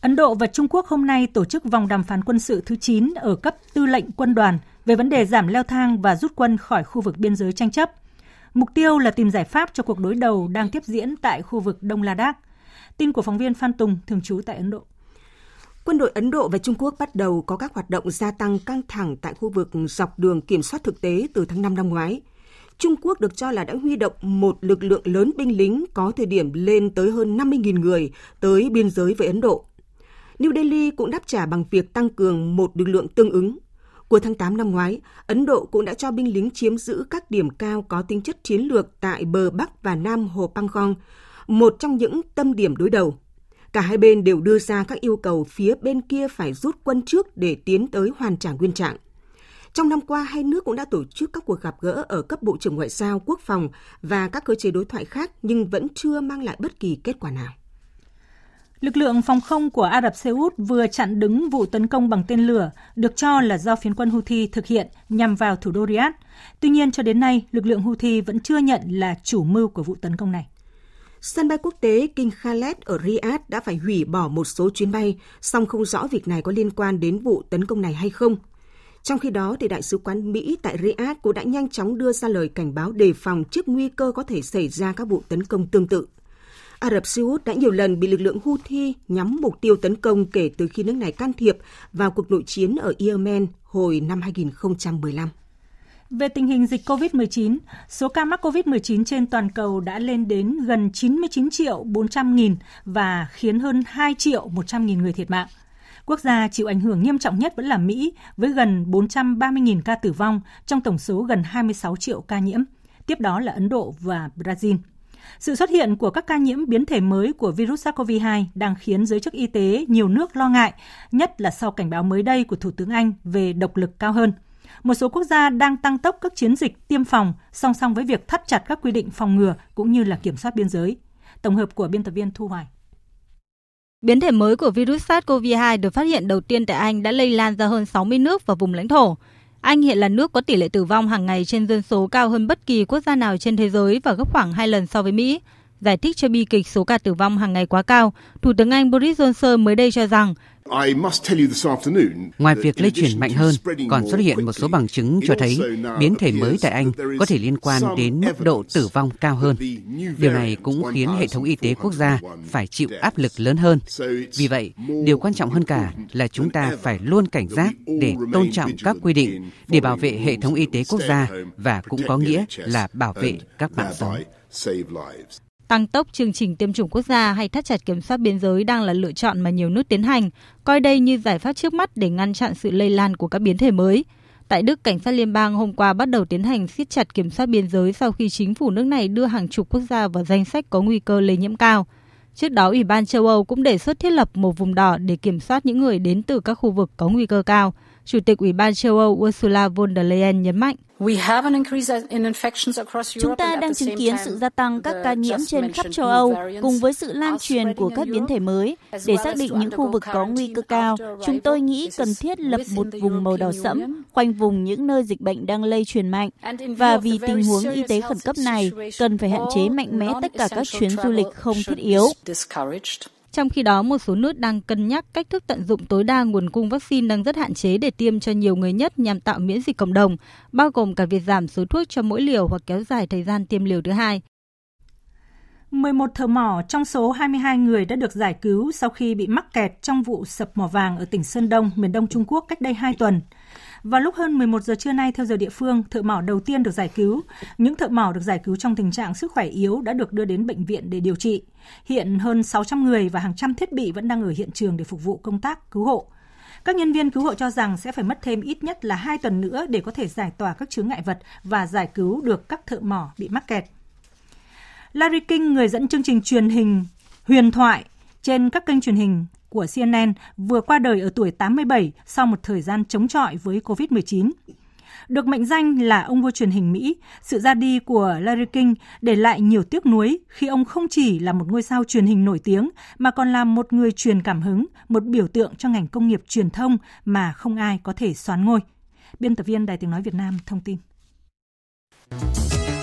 Ấn Độ và Trung Quốc hôm nay tổ chức vòng đàm phán quân sự thứ 9 ở cấp tư lệnh quân đoàn về vấn đề giảm leo thang và rút quân khỏi khu vực biên giới tranh chấp. Mục tiêu là tìm giải pháp cho cuộc đối đầu đang tiếp diễn tại khu vực Đông Ladakh. Tin của phóng viên Phan Tùng, thường trú tại Ấn Độ. Quân đội Ấn Độ và Trung Quốc bắt đầu có các hoạt động gia tăng căng thẳng tại khu vực dọc đường kiểm soát thực tế từ tháng 5 năm ngoái. Trung Quốc được cho là đã huy động một lực lượng lớn binh lính có thời điểm lên tới hơn 50.000 người tới biên giới với Ấn Độ. New Delhi cũng đáp trả bằng việc tăng cường một lực lượng tương ứng. Cuối tháng 8 năm ngoái, Ấn Độ cũng đã cho binh lính chiếm giữ các điểm cao có tính chất chiến lược tại bờ Bắc và Nam Hồ Pangong, một trong những tâm điểm đối đầu. Cả hai bên đều đưa ra các yêu cầu phía bên kia phải rút quân trước để tiến tới hoàn trả nguyên trạng. Trong năm qua, hai nước cũng đã tổ chức các cuộc gặp gỡ ở cấp bộ trưởng ngoại giao, quốc phòng và các cơ chế đối thoại khác nhưng vẫn chưa mang lại bất kỳ kết quả nào. Lực lượng phòng không của Ả Rập Xê Út vừa chặn đứng vụ tấn công bằng tên lửa được cho là do phiến quân Houthi thực hiện nhằm vào thủ đô Riyadh. Tuy nhiên, cho đến nay, lực lượng Houthi vẫn chưa nhận là chủ mưu của vụ tấn công này. Sân bay quốc tế King Khaled ở Riyadh đã phải hủy bỏ một số chuyến bay, song không rõ việc này có liên quan đến vụ tấn công này hay không. Trong khi đó, thì Đại sứ quán Mỹ tại Riyadh cũng đã nhanh chóng đưa ra lời cảnh báo đề phòng trước nguy cơ có thể xảy ra các vụ tấn công tương tự. Ả Rập Xê Út đã nhiều lần bị lực lượng Houthi nhắm mục tiêu tấn công kể từ khi nước này can thiệp vào cuộc nội chiến ở Yemen hồi năm 2015. Về tình hình dịch COVID-19, số ca mắc COVID-19 trên toàn cầu đã lên đến gần 99 triệu 400 nghìn và khiến hơn 2 triệu 100 nghìn người thiệt mạng. Quốc gia chịu ảnh hưởng nghiêm trọng nhất vẫn là Mỹ với gần 430.000 ca tử vong trong tổng số gần 26 triệu ca nhiễm. Tiếp đó là Ấn Độ và Brazil. Sự xuất hiện của các ca nhiễm biến thể mới của virus SARS-CoV-2 đang khiến giới chức y tế nhiều nước lo ngại, nhất là sau cảnh báo mới đây của Thủ tướng Anh về độc lực cao hơn. Một số quốc gia đang tăng tốc các chiến dịch tiêm phòng song song với việc thắt chặt các quy định phòng ngừa cũng như là kiểm soát biên giới. Tổng hợp của biên tập viên Thu Hoài. Biến thể mới của virus SARS-CoV-2 được phát hiện đầu tiên tại Anh đã lây lan ra hơn 60 nước và vùng lãnh thổ. Anh hiện là nước có tỷ lệ tử vong hàng ngày trên dân số cao hơn bất kỳ quốc gia nào trên thế giới và gấp khoảng 2 lần so với Mỹ. Giải thích cho bi kịch số ca tử vong hàng ngày quá cao, Thủ tướng Anh Boris Johnson mới đây cho rằng Ngoài việc lây truyền mạnh hơn, còn xuất hiện một số bằng chứng cho thấy biến thể mới tại Anh có thể liên quan đến mức độ tử vong cao hơn. Điều này cũng khiến hệ thống y tế quốc gia phải chịu áp lực lớn hơn. Vì vậy, điều quan trọng hơn cả là chúng ta phải luôn cảnh giác để tôn trọng các quy định để bảo vệ hệ thống y tế quốc gia và cũng có nghĩa là bảo vệ các mạng sống. Tăng tốc chương trình tiêm chủng quốc gia hay thắt chặt kiểm soát biên giới đang là lựa chọn mà nhiều nước tiến hành, coi đây như giải pháp trước mắt để ngăn chặn sự lây lan của các biến thể mới. Tại Đức, cảnh sát liên bang hôm qua bắt đầu tiến hành siết chặt kiểm soát biên giới sau khi chính phủ nước này đưa hàng chục quốc gia vào danh sách có nguy cơ lây nhiễm cao. Trước đó, Ủy ban châu Âu cũng đề xuất thiết lập một vùng đỏ để kiểm soát những người đến từ các khu vực có nguy cơ cao. Chủ tịch Ủy ban châu Âu Ursula von der Leyen nhấn mạnh. Chúng ta đang chứng kiến sự gia tăng các ca nhiễm trên khắp châu Âu cùng với sự lan truyền của các biến thể mới. Để xác định những khu vực có nguy cơ cao, chúng tôi nghĩ cần thiết lập một vùng màu đỏ sẫm khoanh vùng những nơi dịch bệnh đang lây truyền mạnh. Và vì tình huống y tế khẩn cấp này, cần phải hạn chế mạnh mẽ tất cả các chuyến du lịch không thiết yếu. Trong khi đó, một số nước đang cân nhắc cách thức tận dụng tối đa nguồn cung vaccine đang rất hạn chế để tiêm cho nhiều người nhất nhằm tạo miễn dịch cộng đồng, bao gồm cả việc giảm số thuốc cho mỗi liều hoặc kéo dài thời gian tiêm liều thứ hai. 11 thợ mỏ trong số 22 người đã được giải cứu sau khi bị mắc kẹt trong vụ sập mỏ vàng ở tỉnh Sơn Đông, miền Đông Trung Quốc cách đây 2 tuần. Vào lúc hơn 11 giờ trưa nay theo giờ địa phương, thợ mỏ đầu tiên được giải cứu. Những thợ mỏ được giải cứu trong tình trạng sức khỏe yếu đã được đưa đến bệnh viện để điều trị. Hiện hơn 600 người và hàng trăm thiết bị vẫn đang ở hiện trường để phục vụ công tác cứu hộ. Các nhân viên cứu hộ cho rằng sẽ phải mất thêm ít nhất là 2 tuần nữa để có thể giải tỏa các chướng ngại vật và giải cứu được các thợ mỏ bị mắc kẹt. Larry King, người dẫn chương trình truyền hình huyền thoại trên các kênh truyền hình của CNN vừa qua đời ở tuổi 87 sau một thời gian chống chọi với COVID-19. Được mệnh danh là ông vua truyền hình Mỹ, sự ra đi của Larry King để lại nhiều tiếc nuối khi ông không chỉ là một ngôi sao truyền hình nổi tiếng mà còn là một người truyền cảm hứng, một biểu tượng cho ngành công nghiệp truyền thông mà không ai có thể xoán ngôi. Biên tập viên Đài Tiếng Nói Việt Nam thông tin.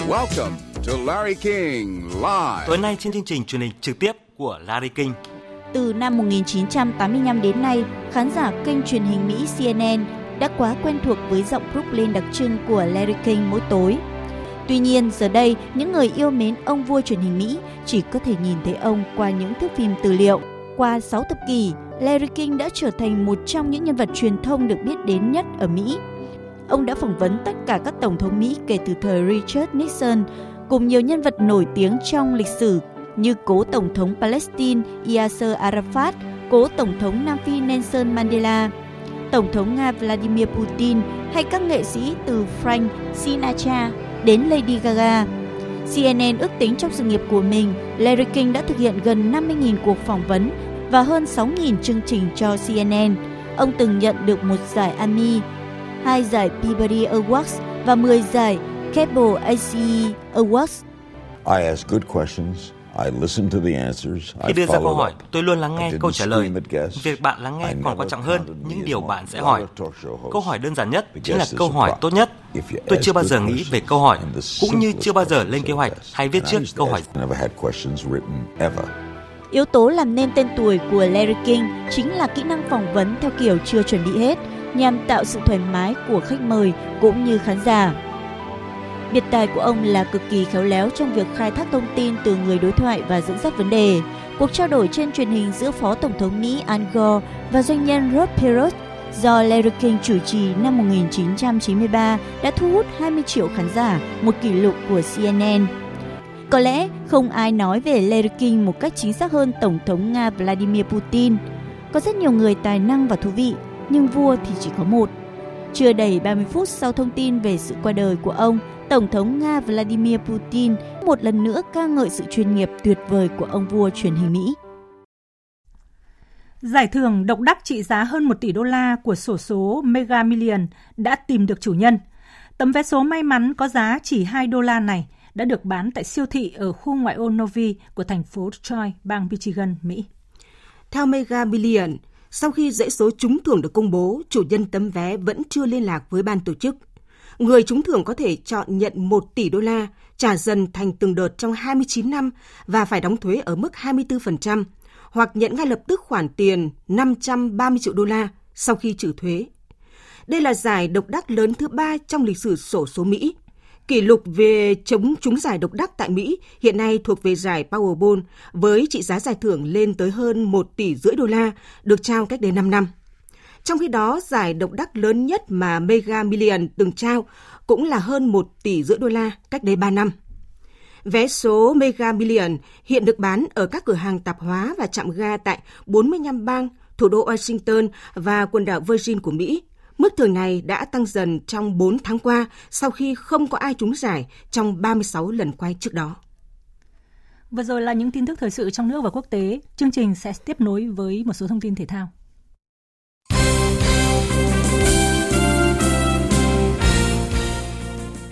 Welcome to Larry King Live. Tối nay trên chương trình truyền hình trực tiếp của Larry King từ năm 1985 đến nay, khán giả kênh truyền hình Mỹ CNN đã quá quen thuộc với giọng Brooklyn đặc trưng của Larry King mỗi tối. Tuy nhiên, giờ đây, những người yêu mến ông vua truyền hình Mỹ chỉ có thể nhìn thấy ông qua những thước phim tư liệu. Qua 6 thập kỷ, Larry King đã trở thành một trong những nhân vật truyền thông được biết đến nhất ở Mỹ. Ông đã phỏng vấn tất cả các tổng thống Mỹ kể từ thời Richard Nixon, cùng nhiều nhân vật nổi tiếng trong lịch sử như cố Tổng thống Palestine Yasser Arafat, cố Tổng thống Nam Phi Nelson Mandela, Tổng thống Nga Vladimir Putin hay các nghệ sĩ từ Frank Sinatra đến Lady Gaga. CNN ước tính trong sự nghiệp của mình, Larry King đã thực hiện gần 50.000 cuộc phỏng vấn và hơn 6.000 chương trình cho CNN. Ông từng nhận được một giải Emmy, hai giải Peabody Awards và 10 giải Cable ACE Awards. I ask good questions khi đưa ra câu hỏi, tôi luôn lắng nghe câu trả lời. Việc bạn lắng nghe còn quan trọng hơn những điều bạn sẽ hỏi. Câu hỏi đơn giản nhất chính là câu hỏi tốt nhất. Tôi chưa bao giờ nghĩ về câu hỏi, cũng như chưa bao giờ lên kế hoạch hay viết trước câu hỏi. Yếu tố làm nên tên tuổi của Larry King chính là kỹ năng phỏng vấn theo kiểu chưa chuẩn bị hết, nhằm tạo sự thoải mái của khách mời cũng như khán giả. Biệt tài của ông là cực kỳ khéo léo trong việc khai thác thông tin từ người đối thoại và dẫn dắt vấn đề. Cuộc trao đổi trên truyền hình giữa Phó Tổng thống Mỹ Al Gore và doanh nhân Rod Perot do Larry King chủ trì năm 1993 đã thu hút 20 triệu khán giả, một kỷ lục của CNN. Có lẽ không ai nói về Larry King một cách chính xác hơn Tổng thống Nga Vladimir Putin. Có rất nhiều người tài năng và thú vị, nhưng vua thì chỉ có một. Chưa đầy 30 phút sau thông tin về sự qua đời của ông, Tổng thống Nga Vladimir Putin một lần nữa ca ngợi sự chuyên nghiệp tuyệt vời của ông vua truyền hình Mỹ. Giải thưởng độc đắc trị giá hơn 1 tỷ đô la của sổ số Mega Million đã tìm được chủ nhân. Tấm vé số may mắn có giá chỉ 2 đô la này đã được bán tại siêu thị ở khu ngoại ô Novi của thành phố Troy, bang Michigan, Mỹ. Theo Mega Million, sau khi dãy số trúng thưởng được công bố, chủ nhân tấm vé vẫn chưa liên lạc với ban tổ chức người trúng thưởng có thể chọn nhận 1 tỷ đô la, trả dần thành từng đợt trong 29 năm và phải đóng thuế ở mức 24%, hoặc nhận ngay lập tức khoản tiền 530 triệu đô la sau khi trừ thuế. Đây là giải độc đắc lớn thứ ba trong lịch sử sổ số Mỹ. Kỷ lục về chống trúng giải độc đắc tại Mỹ hiện nay thuộc về giải Powerball với trị giá giải thưởng lên tới hơn 1 tỷ rưỡi đô la, được trao cách đây 5 năm. Trong khi đó, giải độc đắc lớn nhất mà Mega Million từng trao cũng là hơn 1 tỷ rưỡi đô la cách đây 3 năm. Vé số Mega Million hiện được bán ở các cửa hàng tạp hóa và trạm ga tại 45 bang, thủ đô Washington và quần đảo Virgin của Mỹ. Mức thưởng này đã tăng dần trong 4 tháng qua sau khi không có ai trúng giải trong 36 lần quay trước đó. Vừa rồi là những tin tức thời sự trong nước và quốc tế. Chương trình sẽ tiếp nối với một số thông tin thể thao.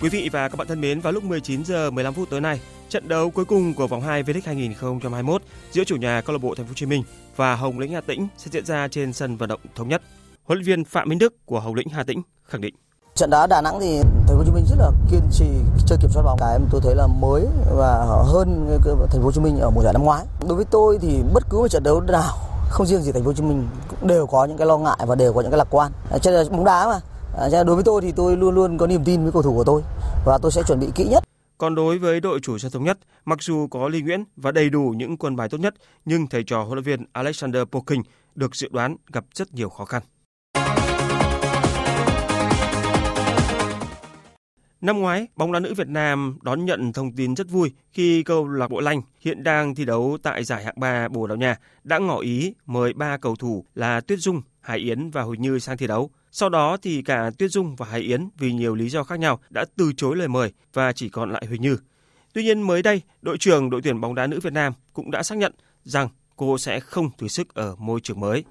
Quý vị và các bạn thân mến, vào lúc 19 giờ 15 phút tối nay, trận đấu cuối cùng của vòng 2 V-League 2021 giữa chủ nhà câu lạc bộ Thành phố Hồ Chí Minh và Hồng Lĩnh Hà Tĩnh sẽ diễn ra trên sân vận động thống nhất. Huấn luyện viên Phạm Minh Đức của Hồng Lĩnh Hà Tĩnh khẳng định Trận đá Đà Nẵng thì Thành phố Hồ Chí Minh rất là kiên trì chơi kiểm soát bóng. Cái em tôi thấy là mới và hơn Thành phố Hồ Chí Minh ở mùa giải năm ngoái. Đối với tôi thì bất cứ một trận đấu nào không riêng gì Thành phố Hồ Chí Minh cũng đều có những cái lo ngại và đều có những cái lạc quan. Cho nên bóng đá mà À, đối với tôi thì tôi luôn luôn có niềm tin với cầu thủ của tôi và tôi sẽ chuẩn bị kỹ nhất. Còn đối với đội chủ sân thống nhất, mặc dù có lý Nguyễn và đầy đủ những quân bài tốt nhất, nhưng thầy trò huấn luyện viên Alexander Pokin được dự đoán gặp rất nhiều khó khăn. Năm ngoái, bóng đá nữ Việt Nam đón nhận thông tin rất vui khi câu lạc bộ Lanh hiện đang thi đấu tại giải hạng 3 Bồ Đào Nha đã ngỏ ý mời ba cầu thủ là Tuyết Dung, Hải Yến và Huỳnh Như sang thi đấu. Sau đó thì cả Tuyết Dung và Hải Yến vì nhiều lý do khác nhau đã từ chối lời mời và chỉ còn lại Huỳnh Như. Tuy nhiên mới đây, đội trưởng đội tuyển bóng đá nữ Việt Nam cũng đã xác nhận rằng cô sẽ không thử sức ở môi trường mới.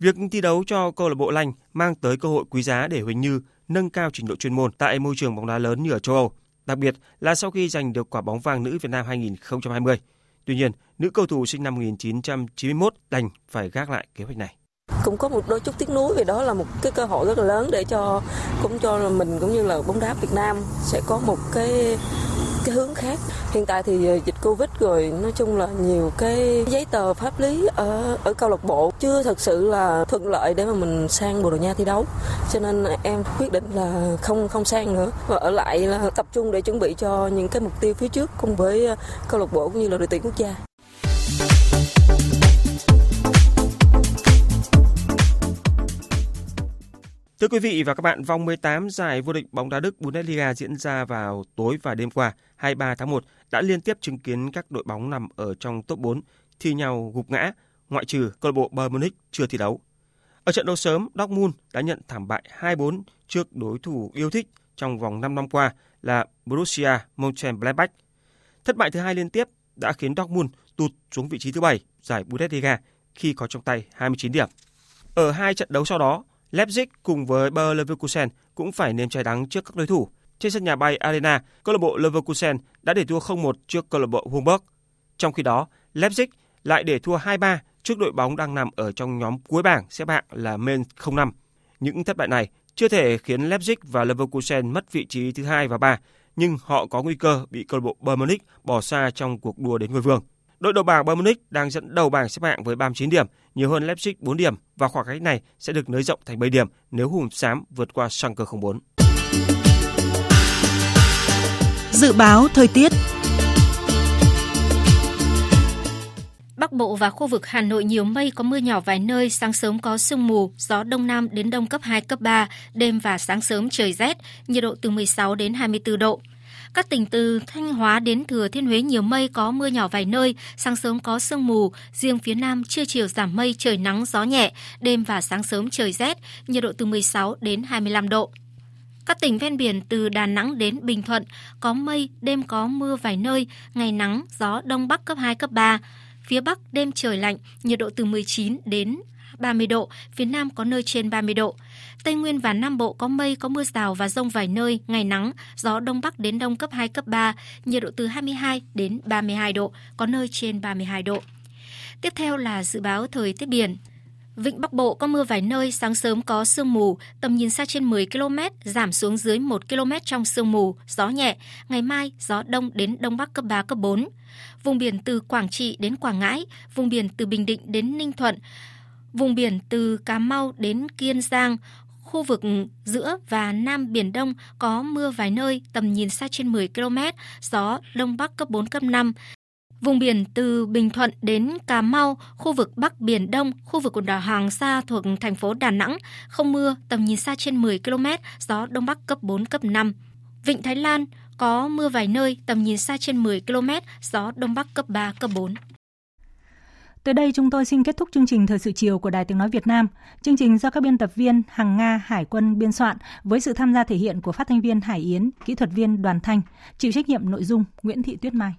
Việc thi đấu cho câu lạc bộ Lanh mang tới cơ hội quý giá để Huỳnh Như nâng cao trình độ chuyên môn tại môi trường bóng đá lớn như ở châu Âu, đặc biệt là sau khi giành được quả bóng vàng nữ Việt Nam 2020. Tuy nhiên, nữ cầu thủ sinh năm 1991 đành phải gác lại kế hoạch này cũng có một đôi chút tiếc nuối vì đó là một cái cơ hội rất là lớn để cho, cũng cho mình cũng như là bóng đá Việt Nam sẽ có một cái cái hướng khác. Hiện tại thì ờ, dịch covid rồi, nói chung là nhiều cái giấy tờ pháp lý ở ở câu lạc bộ chưa thật sự là thuận lợi để mà mình sang bồ đào nha thi đấu. Cho nên em quyết định là không không sang nữa. Và ở lại là tập trung để chuẩn bị cho những cái mục tiêu phía trước cùng với ờ, câu lạc bộ cũng như là đội tuyển quốc gia. Thưa quý vị và các bạn, vòng 18 giải vô địch bóng đá Đức Bundesliga diễn ra vào tối và đêm qua 23 tháng 1 đã liên tiếp chứng kiến các đội bóng nằm ở trong top 4 thi nhau gục ngã, ngoại trừ câu lạc bộ Bayern Munich chưa thi đấu. Ở trận đấu sớm, Dortmund đã nhận thảm bại 2-4 trước đối thủ yêu thích trong vòng 5 năm qua là Borussia Mönchengladbach. Thất bại thứ hai liên tiếp đã khiến Dortmund tụt xuống vị trí thứ 7 giải Bundesliga khi có trong tay 29 điểm. Ở hai trận đấu sau đó, Leipzig cùng với Bayer Leverkusen cũng phải nếm trái đắng trước các đối thủ. Trên sân nhà bay Arena, câu lạc bộ Leverkusen đã để thua 0-1 trước câu lạc bộ Hamburg. Trong khi đó, Leipzig lại để thua 2-3 trước đội bóng đang nằm ở trong nhóm cuối bảng xếp hạng là Mainz 05. Những thất bại này chưa thể khiến Leipzig và Leverkusen mất vị trí thứ hai và ba, nhưng họ có nguy cơ bị câu lạc bộ Bayern Munich bỏ xa trong cuộc đua đến ngôi vương. Đội đầu bảng Bayern Munich đang dẫn đầu bảng xếp hạng với 39 điểm, nhiều hơn Leipzig 4 điểm và khoảng cách này sẽ được nới rộng thành 7 điểm nếu Hùng Xám vượt qua Schalke 04. Dự báo thời tiết Bắc Bộ và khu vực Hà Nội nhiều mây có mưa nhỏ vài nơi, sáng sớm có sương mù, gió đông nam đến đông cấp 2, cấp 3, đêm và sáng sớm trời rét, nhiệt độ từ 16 đến 24 độ. Các tỉnh từ Thanh Hóa đến Thừa Thiên Huế nhiều mây có mưa nhỏ vài nơi, sáng sớm có sương mù, riêng phía Nam trưa chiều giảm mây, trời nắng gió nhẹ, đêm và sáng sớm trời rét, nhiệt độ từ 16 đến 25 độ. Các tỉnh ven biển từ Đà Nẵng đến Bình Thuận có mây, đêm có mưa vài nơi, ngày nắng, gió đông bắc cấp 2, cấp 3. Phía Bắc đêm trời lạnh, nhiệt độ từ 19 đến 30 độ, phía Nam có nơi trên 30 độ. Tây Nguyên và Nam Bộ có mây, có mưa rào và rông vài nơi, ngày nắng, gió Đông Bắc đến Đông cấp 2, cấp 3, nhiệt độ từ 22 đến 32 độ, có nơi trên 32 độ. Tiếp theo là dự báo thời tiết biển. Vịnh Bắc Bộ có mưa vài nơi, sáng sớm có sương mù, tầm nhìn xa trên 10 km, giảm xuống dưới 1 km trong sương mù, gió nhẹ. Ngày mai, gió đông đến đông bắc cấp 3, cấp 4. Vùng biển từ Quảng Trị đến Quảng Ngãi, vùng biển từ Bình Định đến Ninh Thuận, vùng biển từ Cà Mau đến Kiên Giang, khu vực giữa và Nam Biển Đông có mưa vài nơi, tầm nhìn xa trên 10 km, gió Đông Bắc cấp 4, cấp 5. Vùng biển từ Bình Thuận đến Cà Mau, khu vực Bắc Biển Đông, khu vực quần đảo Hoàng Sa thuộc thành phố Đà Nẵng, không mưa, tầm nhìn xa trên 10 km, gió Đông Bắc cấp 4, cấp 5. Vịnh Thái Lan có mưa vài nơi, tầm nhìn xa trên 10 km, gió Đông Bắc cấp 3, cấp 4. Tới đây chúng tôi xin kết thúc chương trình Thời sự chiều của Đài Tiếng Nói Việt Nam. Chương trình do các biên tập viên Hằng Nga, Hải quân biên soạn với sự tham gia thể hiện của phát thanh viên Hải Yến, kỹ thuật viên Đoàn Thanh, chịu trách nhiệm nội dung Nguyễn Thị Tuyết Mai.